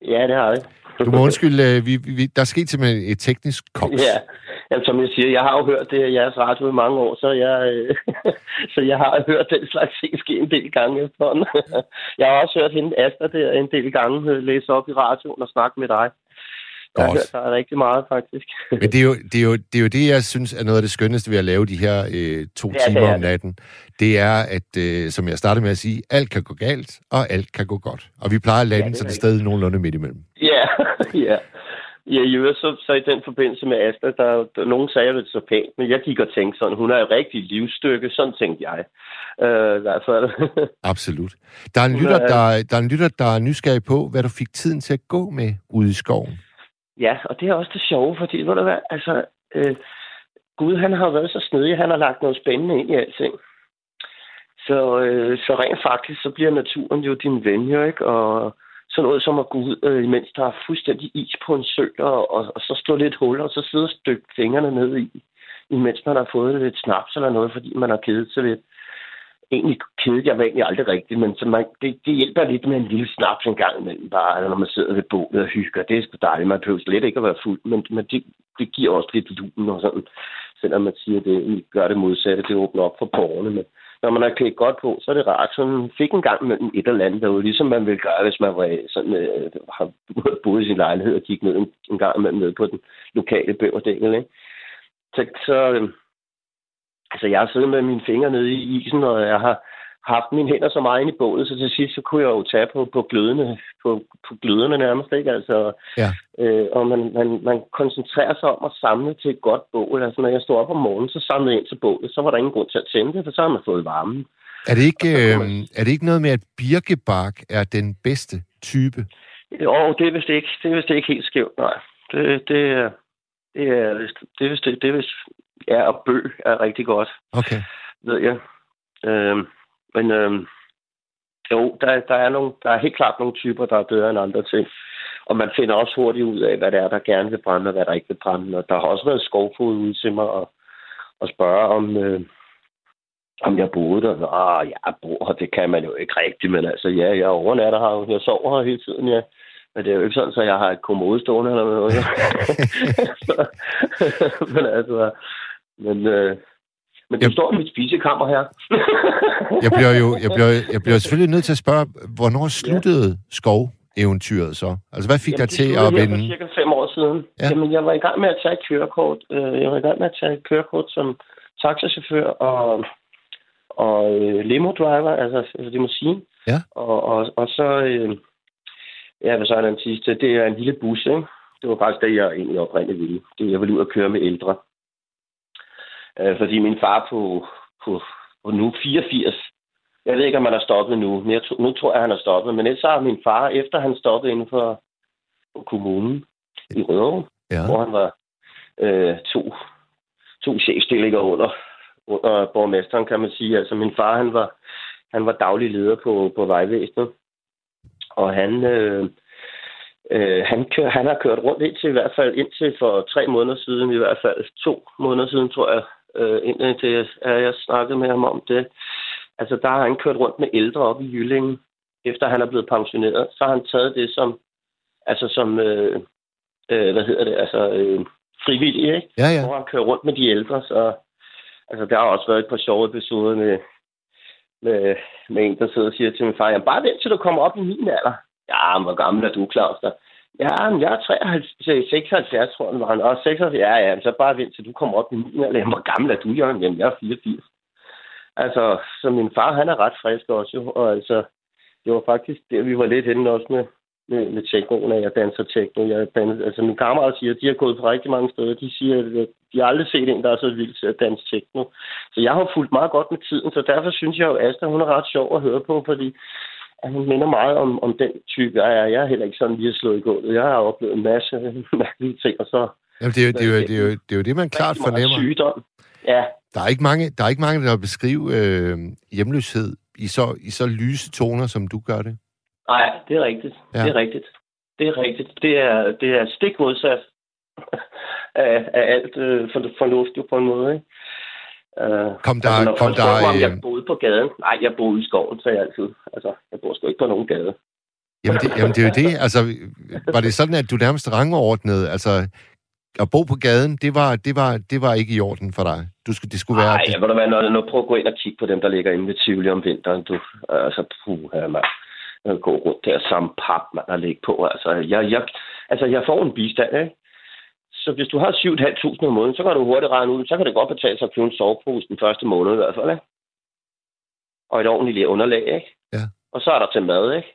Ja, det har vi. Du må undskylde, øh, vi, vi, der er sket simpelthen et teknisk koks. Ja, Jamen, som jeg siger, jeg har jo hørt det i jeres radio i mange år, så jeg, øh, så jeg har hørt den slags ting ske en del gange efterhånden. jeg har også hørt hende, Asta, der en del gange øh, læse op i radioen og snakke med dig. Jeg har hørt dig rigtig meget, faktisk. Men det er, jo, det, er jo, det er jo det, jeg synes er noget af det skønneste ved at lave de her øh, to Ja, timer er om natten. Det er, at, øh, som jeg startede med at sige, alt kan gå galt, og alt kan gå godt. Og vi plejer at lande Ja, det sådan et sted nogenlunde midt imellem. Ja, ja. Ja, i øvrigt, så, så i den forbindelse med Asta, der, der nogen sagde det så pænt, men jeg gik og tænkte sådan, hun er et rigtigt livsstykke, sådan tænkte jeg. Øh, i hvert fald. Absolut. Der er, en lytter, er- der, der er en lytter, der er nysgerrig på, hvad du fik tiden til at gå med ude i skoven. ja, og det er også det sjove, fordi, ved du hvad, altså, øh, Gud, han har været så snedig, han har lagt noget spændende ind i alting. Så, øh, så rent faktisk, så bliver naturen jo din ven, jo, ikke? Og sådan noget som at gå ud, øh, mens der er fuldstændig is på en sø, og, og, og så slå lidt huller, og så sidde og stykke fingrene ned i, imens man har fået lidt snaps eller noget, fordi man har kedet sig lidt. Egentlig kedet jeg mig egentlig aldrig rigtigt, men så man, det, det hjælper lidt med en lille snaps en gang imellem, bare eller når man sidder ved bålet og hygger. Det er sgu dejligt. Man behøver slet ikke at være fuld, men, men det, det giver også lidt lun og sådan. Selvom man siger, at det gør det modsatte, det åbner op for borgerne. Men når man er klædt godt på, så er det rart. Så man fik en gang mellem et eller andet derude, ligesom man ville gøre, hvis man var sådan, øh, har boet i sin lejlighed og gik ned en, en gang imellem ned på den lokale bøverdækkel, Ikke? Så, så øh, altså, jeg har siddet med mine fingre nede i isen, og jeg har haft mine hænder så meget inde i bålet, så til sidst så kunne jeg jo tage på, på, glødende, på, på gløderne nærmest. Ikke? Altså, Ja. øh, og man, man, man koncentrerer sig om at samle til et godt bål. Altså, når jeg stod op om morgenen, så samlede jeg ind til bålet, så var der ingen grund til at tænde det, for så har man fået varmen. Er det ikke, øh, man- er det ikke noget med, at birkebark er den bedste type? Jo, det er vist ikke, det er vist ikke helt skævt, nej. Det, det, er, det er det er vist, det er vist, ja, og bøg er rigtig godt, Okay. ved jeg. Øhm, men øhm, jo, der, der, er nogle, der er helt klart nogle typer, der er bedre end andre ting. Og man finder også hurtigt ud af, hvad det er, der gerne vil brænde, og hvad der ikke vil brænde. Og der har også været skovfod ude til mig og, og spørge, om, øh, om jeg boede der. Ah, jeg bor her, det kan man jo ikke rigtigt, men altså, ja, jeg overnatter her, jeg sover her hele tiden, ja. Men det er jo ikke sådan, at jeg har et kommode stående eller noget. Så, men altså, men, øh, men du Jamen- står i mit spisekammer her. Jeg bliver jo jeg bliver, jeg bliver selvfølgelig nødt til at spørge, hvornår sluttede skoveventyret så? Altså, hvad fik dig Jamen, det til at vende? For cirka fem år siden. Ja. Ja. Jamen, jeg var i gang med at tage et kørekort. Øh, Jeg var i gang med at tage et kørekort som taxachauffør og, og øh, limo-driver, altså, altså limousine. Ja. Og, og, og så, øh, ja, hvad så er den sidste? Det er en lille bus, ikke? Det var faktisk det, jeg egentlig oprindeligt ville. Det, jeg ville ud og køre med ældre. Øh, fordi min far på, på, på nu 84, jeg ved ikke, om han har stoppet nu, men jeg, tro- nu tror jeg, han har stoppet. Men ellers har min far, efter han stoppede inden for for kommunen i Rødovre, Ja. hvor han var øh, to, to chefstillinger under, under borgmesteren, kan man sige. Altså min far, han var, han var daglig leder på, på vejvæsenet, og han, øh, øh, han, kør, han har kørt rundt indtil i hvert fald indtil for tre måneder siden, i hvert fald to måneder siden, tror jeg, øh, indtil jeg, jeg snakkede med ham om det. Altså der har han kørt rundt med ældre op i Jyllingen, efter han er blevet pensioneret. Så har han taget det som, altså som, øh, øh, hvad hedder det, altså øh, frivillig, ikke? Ja, ja. hvor han kører rundt med de ældre, så altså, der har også været et par sjove episoder med, med, med en, der sidder og siger til min far, jamen bare vent til du kommer op i min alder. Ja, men hvor gammel er du, Claus? Der? Ja, men jeg er 73, 76, tror jeg, var han. Og 76, ja, ja, så bare vent til du kommer op i min alder. Hvor gammel er du, Jørgen? Jamen, jeg er 84. Altså, så min far, han er ret frisk også, jo. Og altså, det var faktisk der, vi var lidt henne også med, med, med teknoen, at jeg danser techno. Jeg danser, altså, min kammerater siger, at de har gået på rigtig mange steder. De siger, at de har aldrig set en, der er så vild til at danse techno. Så jeg har fulgt meget godt med tiden, så derfor synes jeg jo, at Asta, hun er ret sjov at høre på, fordi at hun minder meget om, om den type, jeg er. Jeg er heller ikke sådan lige slået i gulvet. Jeg har oplevet en masse mærkelige ting, og så... Jamen, det, er jo, det, er jo, det, er jo, det er jo det, man klart fornemmer. Sygdom. Ja, Der er ikke mange, der, er ikke mange, der vil beskrive øh, hjemløshed i så, i så lyse toner, som du gør det. nej, det er rigtigt. Ja. Det er rigtigt. Det er rigtigt. Det er, det er stik modsat af, af alt øh, for, fornuft på en måde, ikke? Uh, Kom der- når kom der, spørger om øh, jeg boede på gaden. Nej, jeg boede i skoven, så jeg altid. Altså, jeg bor sgu ikke på nogen gade. Jamen det, jamen, det er jo det. Altså, var det sådan, at du nærmest rangordnede? Altså, at bo på gaden, det var, det var, det var ikke i orden for dig. Du skulle, det skulle være... Nej, jeg vil da være noget, noget. Prøv at gå ind og kigge på dem, der ligger inde ved Tivoli om vinteren. Du, altså, puh, mand. Jeg går rundt der samme pap, man har ligget på. Altså, jeg, jeg, altså, jeg får en bistand, ikke? Så hvis du har 7.500 om måneden, så kan du hurtigt regne ud, så kan det godt betale sig at købe en sovepose den første måned i hvert fald, ikke? Og et ordentligt underlag, ikke? Ja. Og så er der til mad, ikke?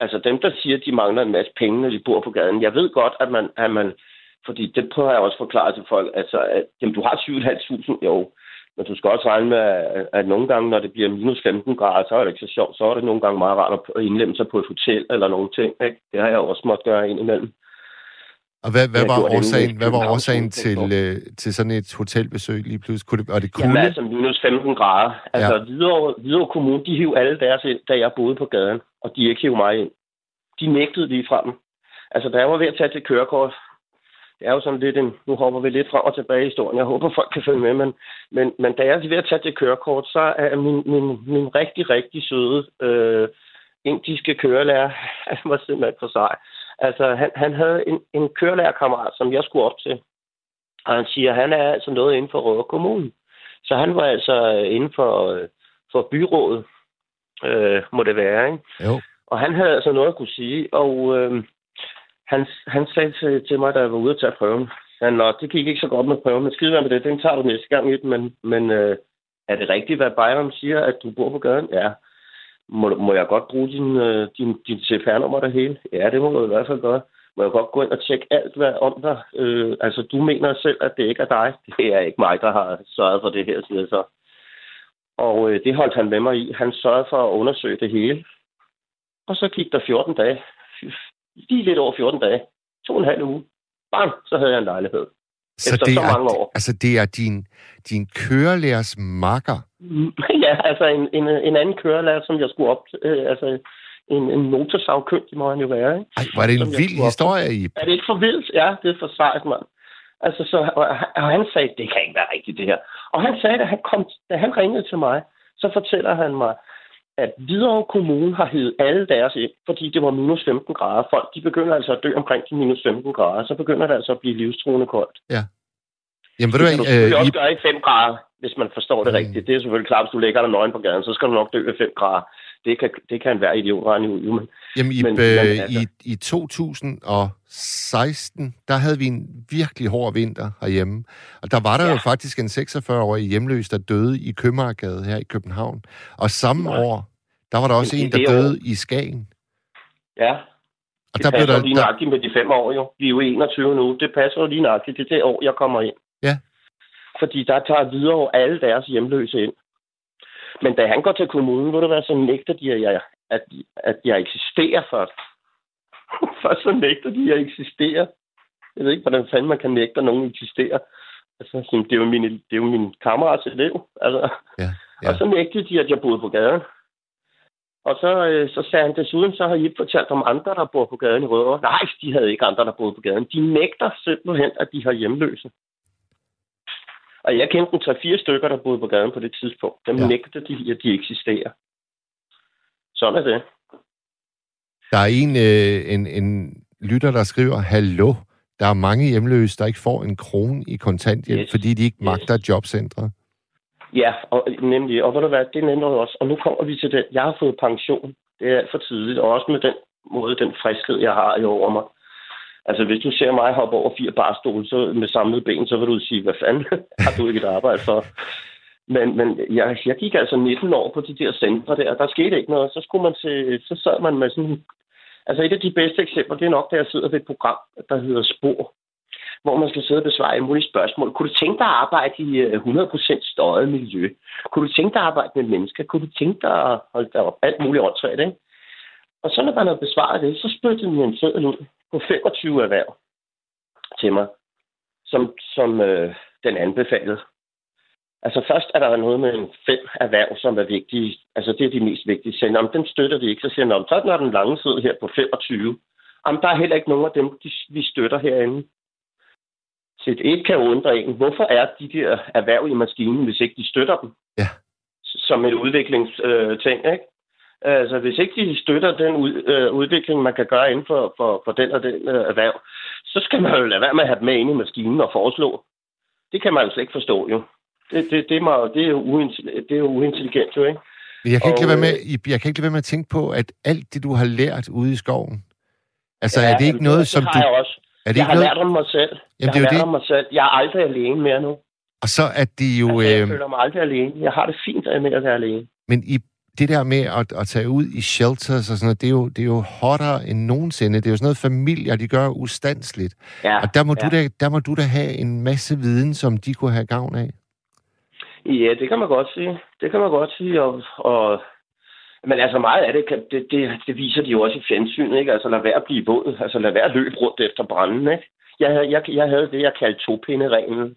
Altså dem, der siger, at de mangler en masse penge, når de bor på gaden. Jeg ved godt, at man, at man fordi det prøver jeg også at forklare til folk, altså, at jamen, du har 7.500, jo, men du skal også regne med, at, nogle gange, når det bliver minus 15 grader, så er det ikke så sjovt. Så er det nogle gange meget rart at indlemme sig på et hotel eller nogle ting. Ikke? Det har jeg også måttet gøre indimellem. Og hvad, hvad, var årsagen, hvad var årsagen til, øh, til sådan et hotelbesøg lige pludselig? Kunne det, var det Jamen kulde? altså minus 15 grader. Altså ja. videre, videre Kommune, de hiv alle deres ind, da jeg boede på gaden, og de ikke hiv mig ind. De nægtede lige frem. Altså, da jeg var ved at tage til kørekort, det er jo sådan lidt en, nu hopper vi lidt frem og tilbage i historien. Jeg håber, folk kan følge med, men, men, men da jeg er ved at tage til kørekort, så er min, min, min rigtig, rigtig søde øh, indiske kørelærer, han var simpelthen for sej. Altså, han, han havde en, en kørelærerkammerat, som jeg skulle op til. Og han siger, at han er altså noget inden for Røde Kommune. Så han var altså inden for, øh, for byrådet, øh, må det være, ikke? Jo. Og han havde altså noget at kunne sige, og øh, han, han sagde til, til mig, da jeg var ude at tage prøven, han, Nå, det gik ikke så godt med prøven, men skide med det, den tager du næste gang men, men øh, er det rigtigt, hvad Bayern siger, at du bor på gaden? Ja. Må, må jeg godt bruge din, øh, din, din CPR-nummer der hele? Ja, det må du i hvert fald gøre. Må jeg godt gå ind og tjekke alt hvad om dig? Øh, altså, du mener selv, at det ikke er dig. Det er ikke mig, der har sørget for det her, siger jeg så. Og øh, det holdt han med mig i. Han sørgede for at undersøge det hele. Og så gik der 14 dage. Lige lidt over 14 dage. To og en halv uge. Bang, så havde jeg en lejlighed. Så efter det så er, mange år. Altså, det er din, din kørelærers makker. ja, altså en, en, en anden kørelærer, som jeg skulle op øh, Altså en, en motorsavkyndig må han jo være, ikke? Ej, var det en Som vild op- historie, i. Er det ikke for vildt? Ja, det er for sejt, mand. Altså, så, og, og han sagde, det kan ikke være rigtigt, det her. Og han sagde, at han kom, da han ringede til mig, så fortæller han mig, at Hvidovre Kommune har hævet alle deres ind, fordi det var minus 15 grader. Folk, de begynder altså at dø omkring de minus 15 grader. Så begynder det altså at blive livstruende koldt. Jamen, ved Det du kan du øh, også gøre i 5 grader, hvis man forstår det Mm. rigtigt. Det er selvfølgelig klart, hvis du lægger dig nøgen på gaden, så skal du nok dø ved 5 grader. Det kan, det kan enhver idiot regne ud. Men jamen, i, men- øh, men altså- i, i 2016, der havde vi en virkelig hård vinter herhjemme. Og der var der ja. Ja. jo faktisk en 46-årig hjemløs, der døde i Købmagergade her i København. Og samme Nej. år, der var der også Jamen, en, der er døde i Skagen. ja, Og det der blev passer der, jo lige der, nøjagtigt med de fem år jo. Vi er jo 21 nu. Det passer jo lige nøjagtigt. Det er det år, jeg kommer ind. Ja. Fordi der tager videre alle deres hjemløse ind. Men da han går til kommunen, vil det være, så nægter de, at jeg, at, at jeg eksisterer først. først så nægter de, at jeg eksisterer. Jeg ved ikke, hvordan fanden man kan nægte, at nogen eksisterer. Altså, det er jo min, det er jo min kammerats elev. Altså, Ja, ja. Og så nægtede de, at jeg boede på gaden. Og så, øh, så sagde han desuden, så har I ikke fortalt om andre, der bor på gaden i Rødovre. Nej, de havde ikke andre, der boede på gaden. De nægter simpelthen, at de har hjemløse. Og jeg kendte en 3-4 stykker, der boede på gaden på det tidspunkt. Dem Ja. nægter de, at de eksisterer. Sådan er det. der er en, øh, en, en lytter, der skriver, Hallo, der er mange hjemløse, der ikke får en krone i kontanthjælp, Yes. fordi de ikke Yes. magter jobcentre. Ja, og nemlig. Og ved du hvad, det nævner også. Og nu kommer vi til det. Jeg har fået pension. Det er alt for tidligt. Og også med den måde, den friskhed, jeg har i over mig. Altså, hvis du ser mig hoppe over fire barstole så med samlede ben, så vil du sige, hvad fanden har du ikke et arbejde for? Men, men jeg, jeg gik altså 19 år på de der centre der, og der skete ikke noget. Så, skulle man se, så sad man med sådan... Altså et af de bedste eksempler, det er nok, da jeg sidder ved et program, der hedder Spor, hvor man skal sidde og besvare mulige spørgsmål. Kunne du tænke dig at arbejde i øh, 100% støjet miljø? Kunne du tænke dig at arbejde med mennesker? Kunne du tænke dig at holde dig op? Alt muligt åndssvagt, ikke? Og så når man har besvaret det, så spyttede man en seddel ud på 25 erhverv til mig, som, som øh, den anbefalede. Altså først er der noget med en fem erhverv, som er vigtige. Altså det er de mest vigtige. Så om den støtter vi ikke, så siger man, så er den lange side her på 25. Jamen, der er heller ikke nogen af dem, de, vi støtter herinde. Så et kan undre en, hvorfor er de der erhverv i maskinen, hvis ikke de støtter dem? Ja. Som et udviklingsting, øh, ikke? Altså, hvis ikke de støtter den ud, øh, udvikling, man kan gøre inden for, for, for den og den øh, erhverv, så skal man jo lade være med at have dem med ind i maskinen og foreslå. Det kan man jo slet ikke forstå, jo. Det, det, det, må, det, er, jo uintelligent, det er jo uintelligent, jo, ikke? Jeg kan, ikke lade være med, øh, jeg kan ikke lade være med at tænke på, at alt det, du har lært ude i skoven, altså ja, er det ikke noget, det, som det du... Jeg, også. Er det jeg ikke har noget... lært om mig selv. Jamen, jeg er har lært det. om mig selv. Jeg er aldrig alene mere nu. Og så er det jo... Altså, jeg øh, føler mig aldrig alene. Jeg har det fint med at være alene. Men i det der med at, at tage ud i shelters og sådan noget, det er, jo, det er jo hotter end nogensinde. Det er jo sådan noget familier, de gør ustandsligt. Ja, og der må, ja. du da, der må du da have en masse viden, som de kunne have gavn af. Ja, det kan man godt sige. Det kan man godt sige. Og, og, men altså meget af det, kan, det, det, det viser de jo også i fjernsynet. Ikke? Altså lad være at blive våd. Altså lad være at løbe rundt efter branden. Ikke? Jeg, havde, jeg, jeg havde det, jeg kaldte to-pinde-reglen.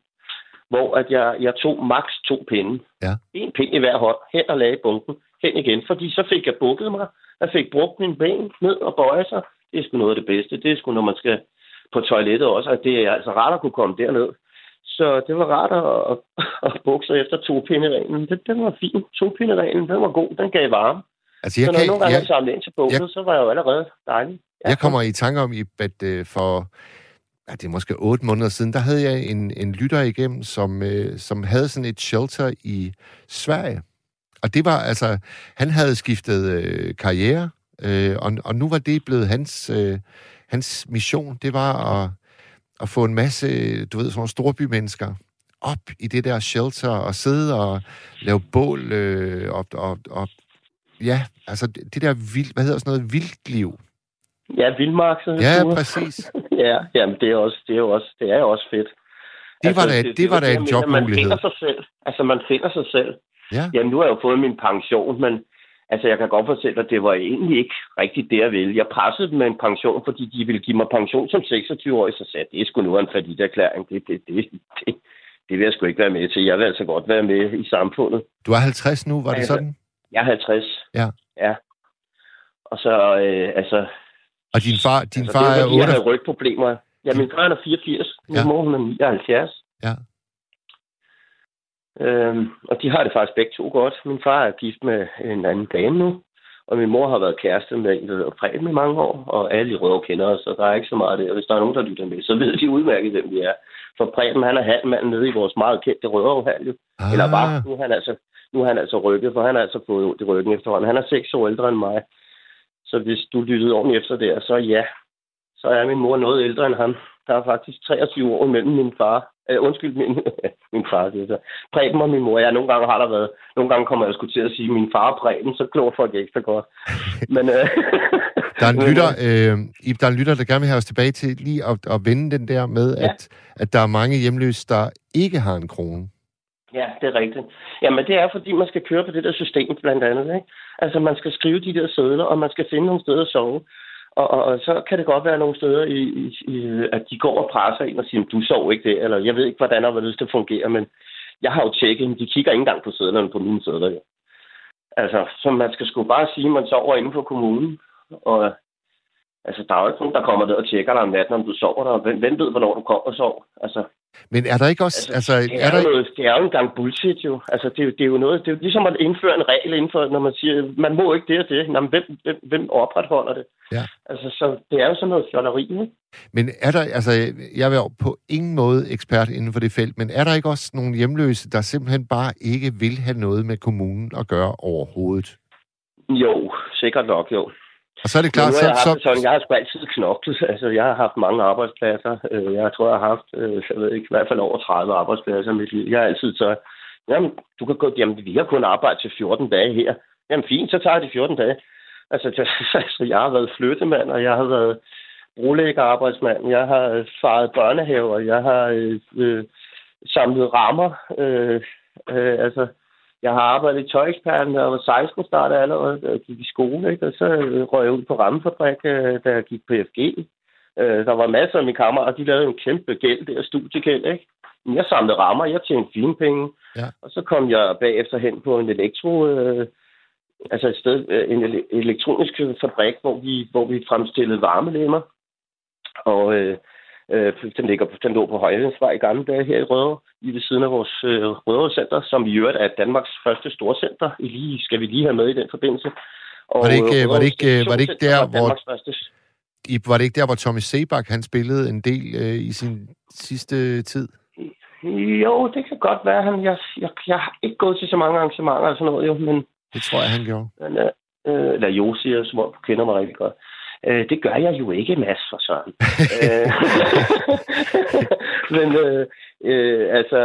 Hvor at jeg, jeg tog maks to pinde. Ja. En pind i hver hånd. Hen og lagde i bunken. Hen igen. Fordi så fik jeg bukket mig. Jeg fik brugt mine ben ned og bøje sig. Det er sgu noget af det bedste. Det er sgu, når man skal på toilettet også. At det er altså rart at kunne komme derned. Så det var rart at, at, at bukke sig efter to-pinde-reglen. Det, den var fin. To-pinde-reglen, den var god. Den gav varme. Altså, så jeg, når jeg kan, nogle gange jeg, samlet ind til bukket, jeg- så var jeg jo allerede dejlig. Ja, jeg kommer i tanke om, i- at øh, for ja, det er måske otte måneder siden, der havde jeg en, en lytter igennem, som, øh, som havde sådan et shelter i Sverige. Og det var altså, han havde skiftet øh, karriere, øh, og, og nu var det blevet hans, øh, hans mission. Det var at, at få en masse, du ved, sådan nogle storbymennesker op i det der shelter og sidde og lave bål øh, og, og, og ja, altså det det der vild, hvad hedder sådan noget, vildliv. ja vildmark. Så Ja, præcis. ja, jamen det er, også, det er også, det er også fedt. Det var da, det var da en det, mener, Man jobmulighed. finder sig selv. Altså, man finder sig selv. Ja. Jamen, nu har jeg jo fået min pension, men altså, jeg kan godt fortælle dig, at det var egentlig ikke rigtigt det, jeg ville. Jeg pressede dem med en pension, fordi de ville give mig pension som 26-årig, så sagde jeg, det er sgu nu en erklæring. Det, det, det, det, det vil jeg sgu ikke være med til. Jeg vil altså godt være med i samfundet. Du er 50 nu, var det Altså, sådan? Jeg er 50. Ja. Ja. Og så, øh, altså... Og din far, din altså, far det er var, jeg 8... havde rygproblemer. Ja, min far er 84. Min Ja. mor, hun er 79. Ja. Øhm, og de har det faktisk begge to godt. Min far er gift med en anden dame nu, og min mor har været kæreste med en, der hedder Preben i mange år, og alle i Røde kender os, så der er ikke så meget der. Hvis der er nogen, der lytter med, så ved de udmærket, hvem vi er. For Preben, han er halvmand nede i vores meget kendte Rødovhal, jo. Ah, Eller bare, nu er han altså, nu er han altså rykket, for han har altså fået ondt i ryggen efterhånden. Han er seks år ældre end mig. Så hvis du lyttede ordentligt efter der, så ja, så er min mor noget ældre end ham. Der er faktisk 23 år mellem min far. Øh, undskyld, min, min far, det er så. Preben og min mor. Ja, nogle gange har der været... Nogle gange kommer jeg sgu til at sige, min far og Preben, så klog folk ikke så godt. Men, øh, Der er en lytter, øh, Ib, der er en lytter, der gerne vil have os tilbage til lige at, at vende den der med, Ja. at, at der er mange hjemløse, der ikke har en krone. Ja, det er rigtigt. Jamen, det er, fordi man skal køre på det der system, blandt andet. Ikke? Altså, man skal skrive de der sædler, og man skal finde nogle steder at sove. Og, og, og så kan det godt være nogle steder, i, i, at de går og presser ind og siger, du sov ikke det, eller jeg ved ikke, hvordan og hvordan det fungerer, men jeg har jo tjekket, men de kigger ikke engang på sædlerne på mine sædler. Jo. Altså, så man skal sgu bare sige, at man sover inden for kommunen, og altså, der er jo ikke nogen, der kommer ned og tjekker dig om natten, om du sover der, hvem, hvem ved, hvornår du kommer og sover? Altså, Men er der ikke også... Altså, det, er er der, noget, det er jo en gang bullshit jo. Altså, det, er jo- det er jo noget, det er jo ligesom at indføre en regel inden for, når man siger, man må ikke det og det. Nå, men hvem, hvem, hvem opretholder det? Ja. Altså, så det er jo sådan noget fjolleri, ikke? men er der... Altså, jeg er jo på ingen måde ekspert inden for det felt, men er der ikke også nogle hjemløse, der simpelthen bare ikke vil have noget med kommunen at gøre overhovedet? Jo, sikkert nok, jo. Og så er det klart, så, jeg, så, det sådan, jeg har sgu altid knoklet. Altså, jeg har haft mange arbejdspladser. Øh, Jeg tror, jeg har haft, øh, jeg ved ikke, i hvert fald over 30 arbejdspladser i mit liv. Jeg har altid så, jamen, du kan gå, jamen, vi har kun arbejde til 14 dage her. Jamen, fint, så tager jeg de 14 dage. Altså, det, altså jeg har været flyttemand, og jeg har været brolæggerarbejdsmand. Jeg har faret børnehaver. Jeg har øh, øh, samlet rammer. Øh, øh, altså, jeg har arbejdet i tøjeksperten, da jeg var 16, startede allerede, jeg gik i skole, ikke? og så øh, røg jeg ud på rammefabrik, øh, da jeg gik på FG. Øh, der var masser af mine kammerater, de lavede en kæmpe gæld, der studiegæld, ikke? Men jeg samlede rammer, jeg tjente fine penge, Ja. og så kom jeg bagefter hen på en elektro, øh, altså et sted, en ele- elektronisk fabrik, hvor vi, hvor vi fremstillede varmelemmer, og øh, øh, den, ligger, den lå på Højlandsvej i gamle dage her i Rødovre, lige ved siden af vores øh, Rødovre Center, som i øvrigt er Danmarks første storcenter. I lige, skal vi lige have med i den forbindelse. Og, Var det ikke- øh, var det ikke- var det ikke der, hvor- første i, var det ikke der, hvor Tommy Sebak, han spillede en del øh, i sin sidste tid? Jo, det kan godt være. Han, jeg, jeg, jeg har ikke gået til så mange arrangementer og sådan noget, jo, men, Det tror jeg, han gjorde. men øh, øh, eller Jo siger, som om du kender mig rigtig godt. Øh, det gør jeg jo ikke, Mads, for sådan. øh, men øh, øh, altså,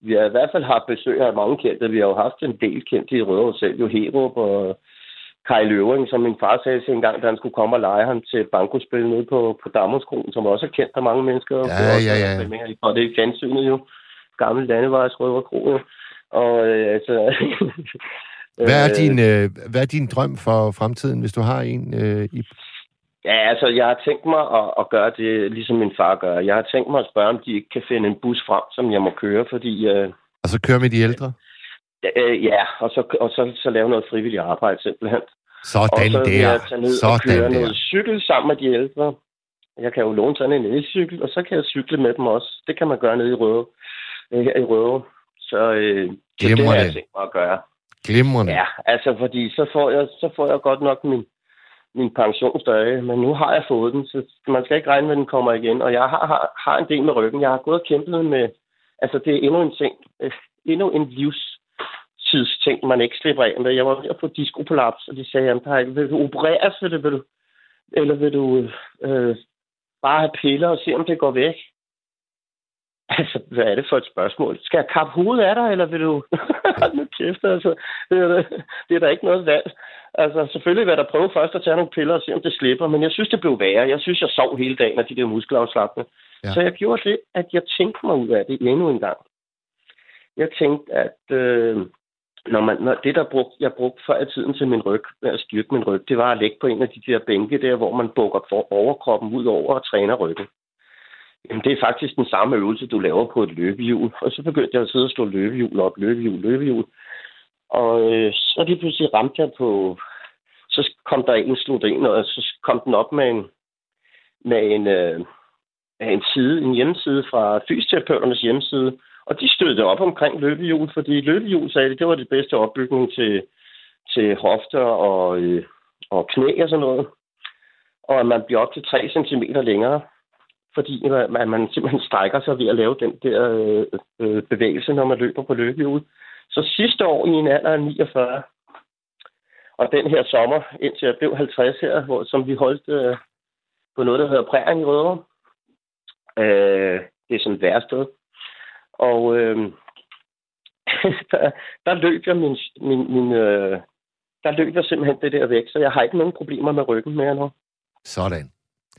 vi har i hvert fald haft besøg af mange kendte. Vi har jo haft en del kendte i Rødovre selv. Jo Herup og Kai Løvring, som min far sagde til en gang, da han skulle komme og lege ham til bankospil nede på, på Damhuskronen, som også er kendt af mange mennesker. Ja, ja, ja. Og det er fjernsynet jo. Gammel landevejs Rødovre Kro, jo. Og øh, altså... Hvad er øh, din, øh, hvad er din drøm for fremtiden, hvis du har en øh, i... Ja, altså, jeg har tænkt mig at, at gøre det, ligesom min far gør. Jeg har tænkt mig at spørge, om de ikke kan finde en bus frem, som jeg må køre, fordi... Øh, Og så køre med de ældre? øh, ja, og, så, og så, så lave noget frivilligt arbejde simpelthen. Sådan og så vil jeg der. tage ned og køre Sådan der. noget cykel sammen med de ældre. Jeg kan jo låne sådan en elcykel, og så kan jeg cykle med dem også. Det kan man gøre nede i Røde, øh, her i Røde. Så, øh, så det har jeg tænkt mig at gøre. Glimrende. Ja, altså fordi så får jeg, så får jeg godt nok min, min pensionsdage, men nu har jeg fået den, så man skal ikke regne med, at den kommer igen. Og jeg har, har, har en del med ryggen. Jeg har gået og kæmpet med, altså det er endnu en ting, øh, endnu en livstidsting, man ikke slipper af med. Jeg var ved at få diskopolaps, og de sagde, jamen, der vil du opereres, eller vil du, eller vil du øh, øh bare have piller og se, om det går væk? Altså, hvad er det for et spørgsmål? Skal jeg kappe hovedet af dig, eller vil du... Nu kæft, altså. Det er, det er da ikke noget valg. Altså, selvfølgelig vil jeg da prøve først at tage nogle piller og se, om det slipper, men jeg synes, det blev værre. Jeg synes, jeg sov hele dagen af de der muskelafslappende. Ja. Så jeg gjorde det, at jeg tænkte mig ud af det endnu en gang. Jeg tænkte, at øh, når man, når det, der brug, jeg brugte før i tiden til min ryg, at styrke min ryg, det var at lægge på en af de der bænke der, hvor man bukker for overkroppen ud over og træner ryggen. Jamen, det er faktisk den samme øvelse, du laver på et løbehjul. Og så begyndte jeg at sidde og stå løbehjul op, løbehjul, løbehjul. Og øh, så lige pludselig ramte jeg på... Så kom der en slut ind, og så kom den op med en, med en, øh, en side, en hjemmeside fra fysioterapeuternes hjemmeside. Og de stødte op omkring løbehjul, fordi løbehjul, sagde det, det var det bedste opbygning til, til hofter og, øh, og knæ og sådan noget. Og at man bliver op til 3 cm længere, fordi man, man simpelthen strækker sig ved at lave den der øh, øh bevægelse, når man løber på løbehjul. Så sidste år i en alder af 49, og den her sommer, indtil jeg blev 50 her, hvor, som vi holdt øh, på noget, der hedder Præring i Rødovre. Øh, det er sådan et værsted. Og øh, der, der løb jeg min, min, min øh, der løb jeg simpelthen det der væk, så jeg har ikke nogen problemer med ryggen mere nu. Sådan.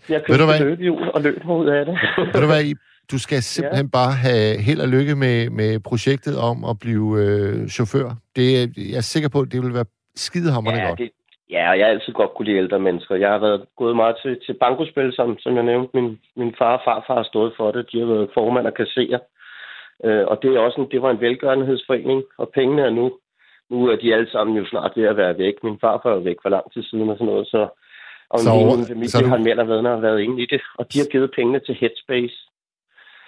Jeg købte løbehjul og løb ud af det. Ved du hvad, I, du skal simpelthen ja. bare have held og lykke med, med projektet om at blive øh, chauffør. Det, er- jeg er sikker på, at det vil være skidehammerende ja, godt. det, ja, og jeg har altid godt kunne lide ældre mennesker. Jeg har været gået meget til, til bankospil, som, som jeg nævnte. Min, min far og farfar har stået for det. De har været formand og kasserer. Øh, og det, er også en, det var en velgørenhedsforening, og pengene er nu. Nu er de alle sammen jo snart ved at være væk. Min farfar er væk for lang tid siden og sådan noget, så og Så min familie så du- har mere eller mindre været inde i det. Og de har givet pengene til Headspace.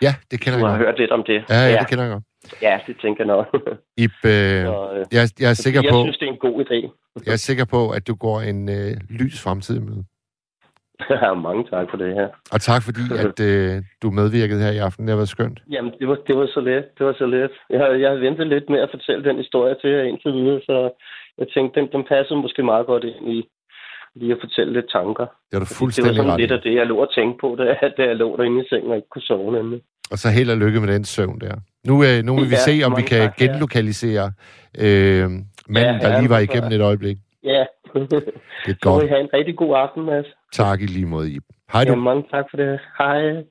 Ja, det kender Du jeg har godt. hørt lidt om det. Ja, ja, ja, det kender jeg godt. ja det tænker jeg nok. Ib, øh, så, øh, jeg, jeg, er sikker jeg på, synes, det er en god idé. jeg er sikker på, at du går en øh, lys fremtid. Ja, Mange tak for det her. Og tak fordi, at øh, du medvirkede her i aften. Det har været skønt. Jamen, det var, det var så let. Det var så let. Jeg har, jeg har ventet lidt med at fortælle den historie til jer indtil videre, så jeg tænkte, den, den passer måske meget godt ind i, lige at fortælle lidt tanker. Det er du Det var fuldstændig sådan lidt af det, jeg lå og tænkte på, da, da jeg lå derinde i sengen og ikke kunne sove nemlig. Og så held og lykke med den søvn der. Nu, øh, nu vil vi Ja, se, om vi kan tak, ja. genlokalisere øh, manden, Ja, der ja, lige var igennem et øjeblik. Ja, Det er så må I godt. have en rigtig god aften, Mads. Tak i lige måde, Ib. Hej du. Ja, mange tak for det. Hej.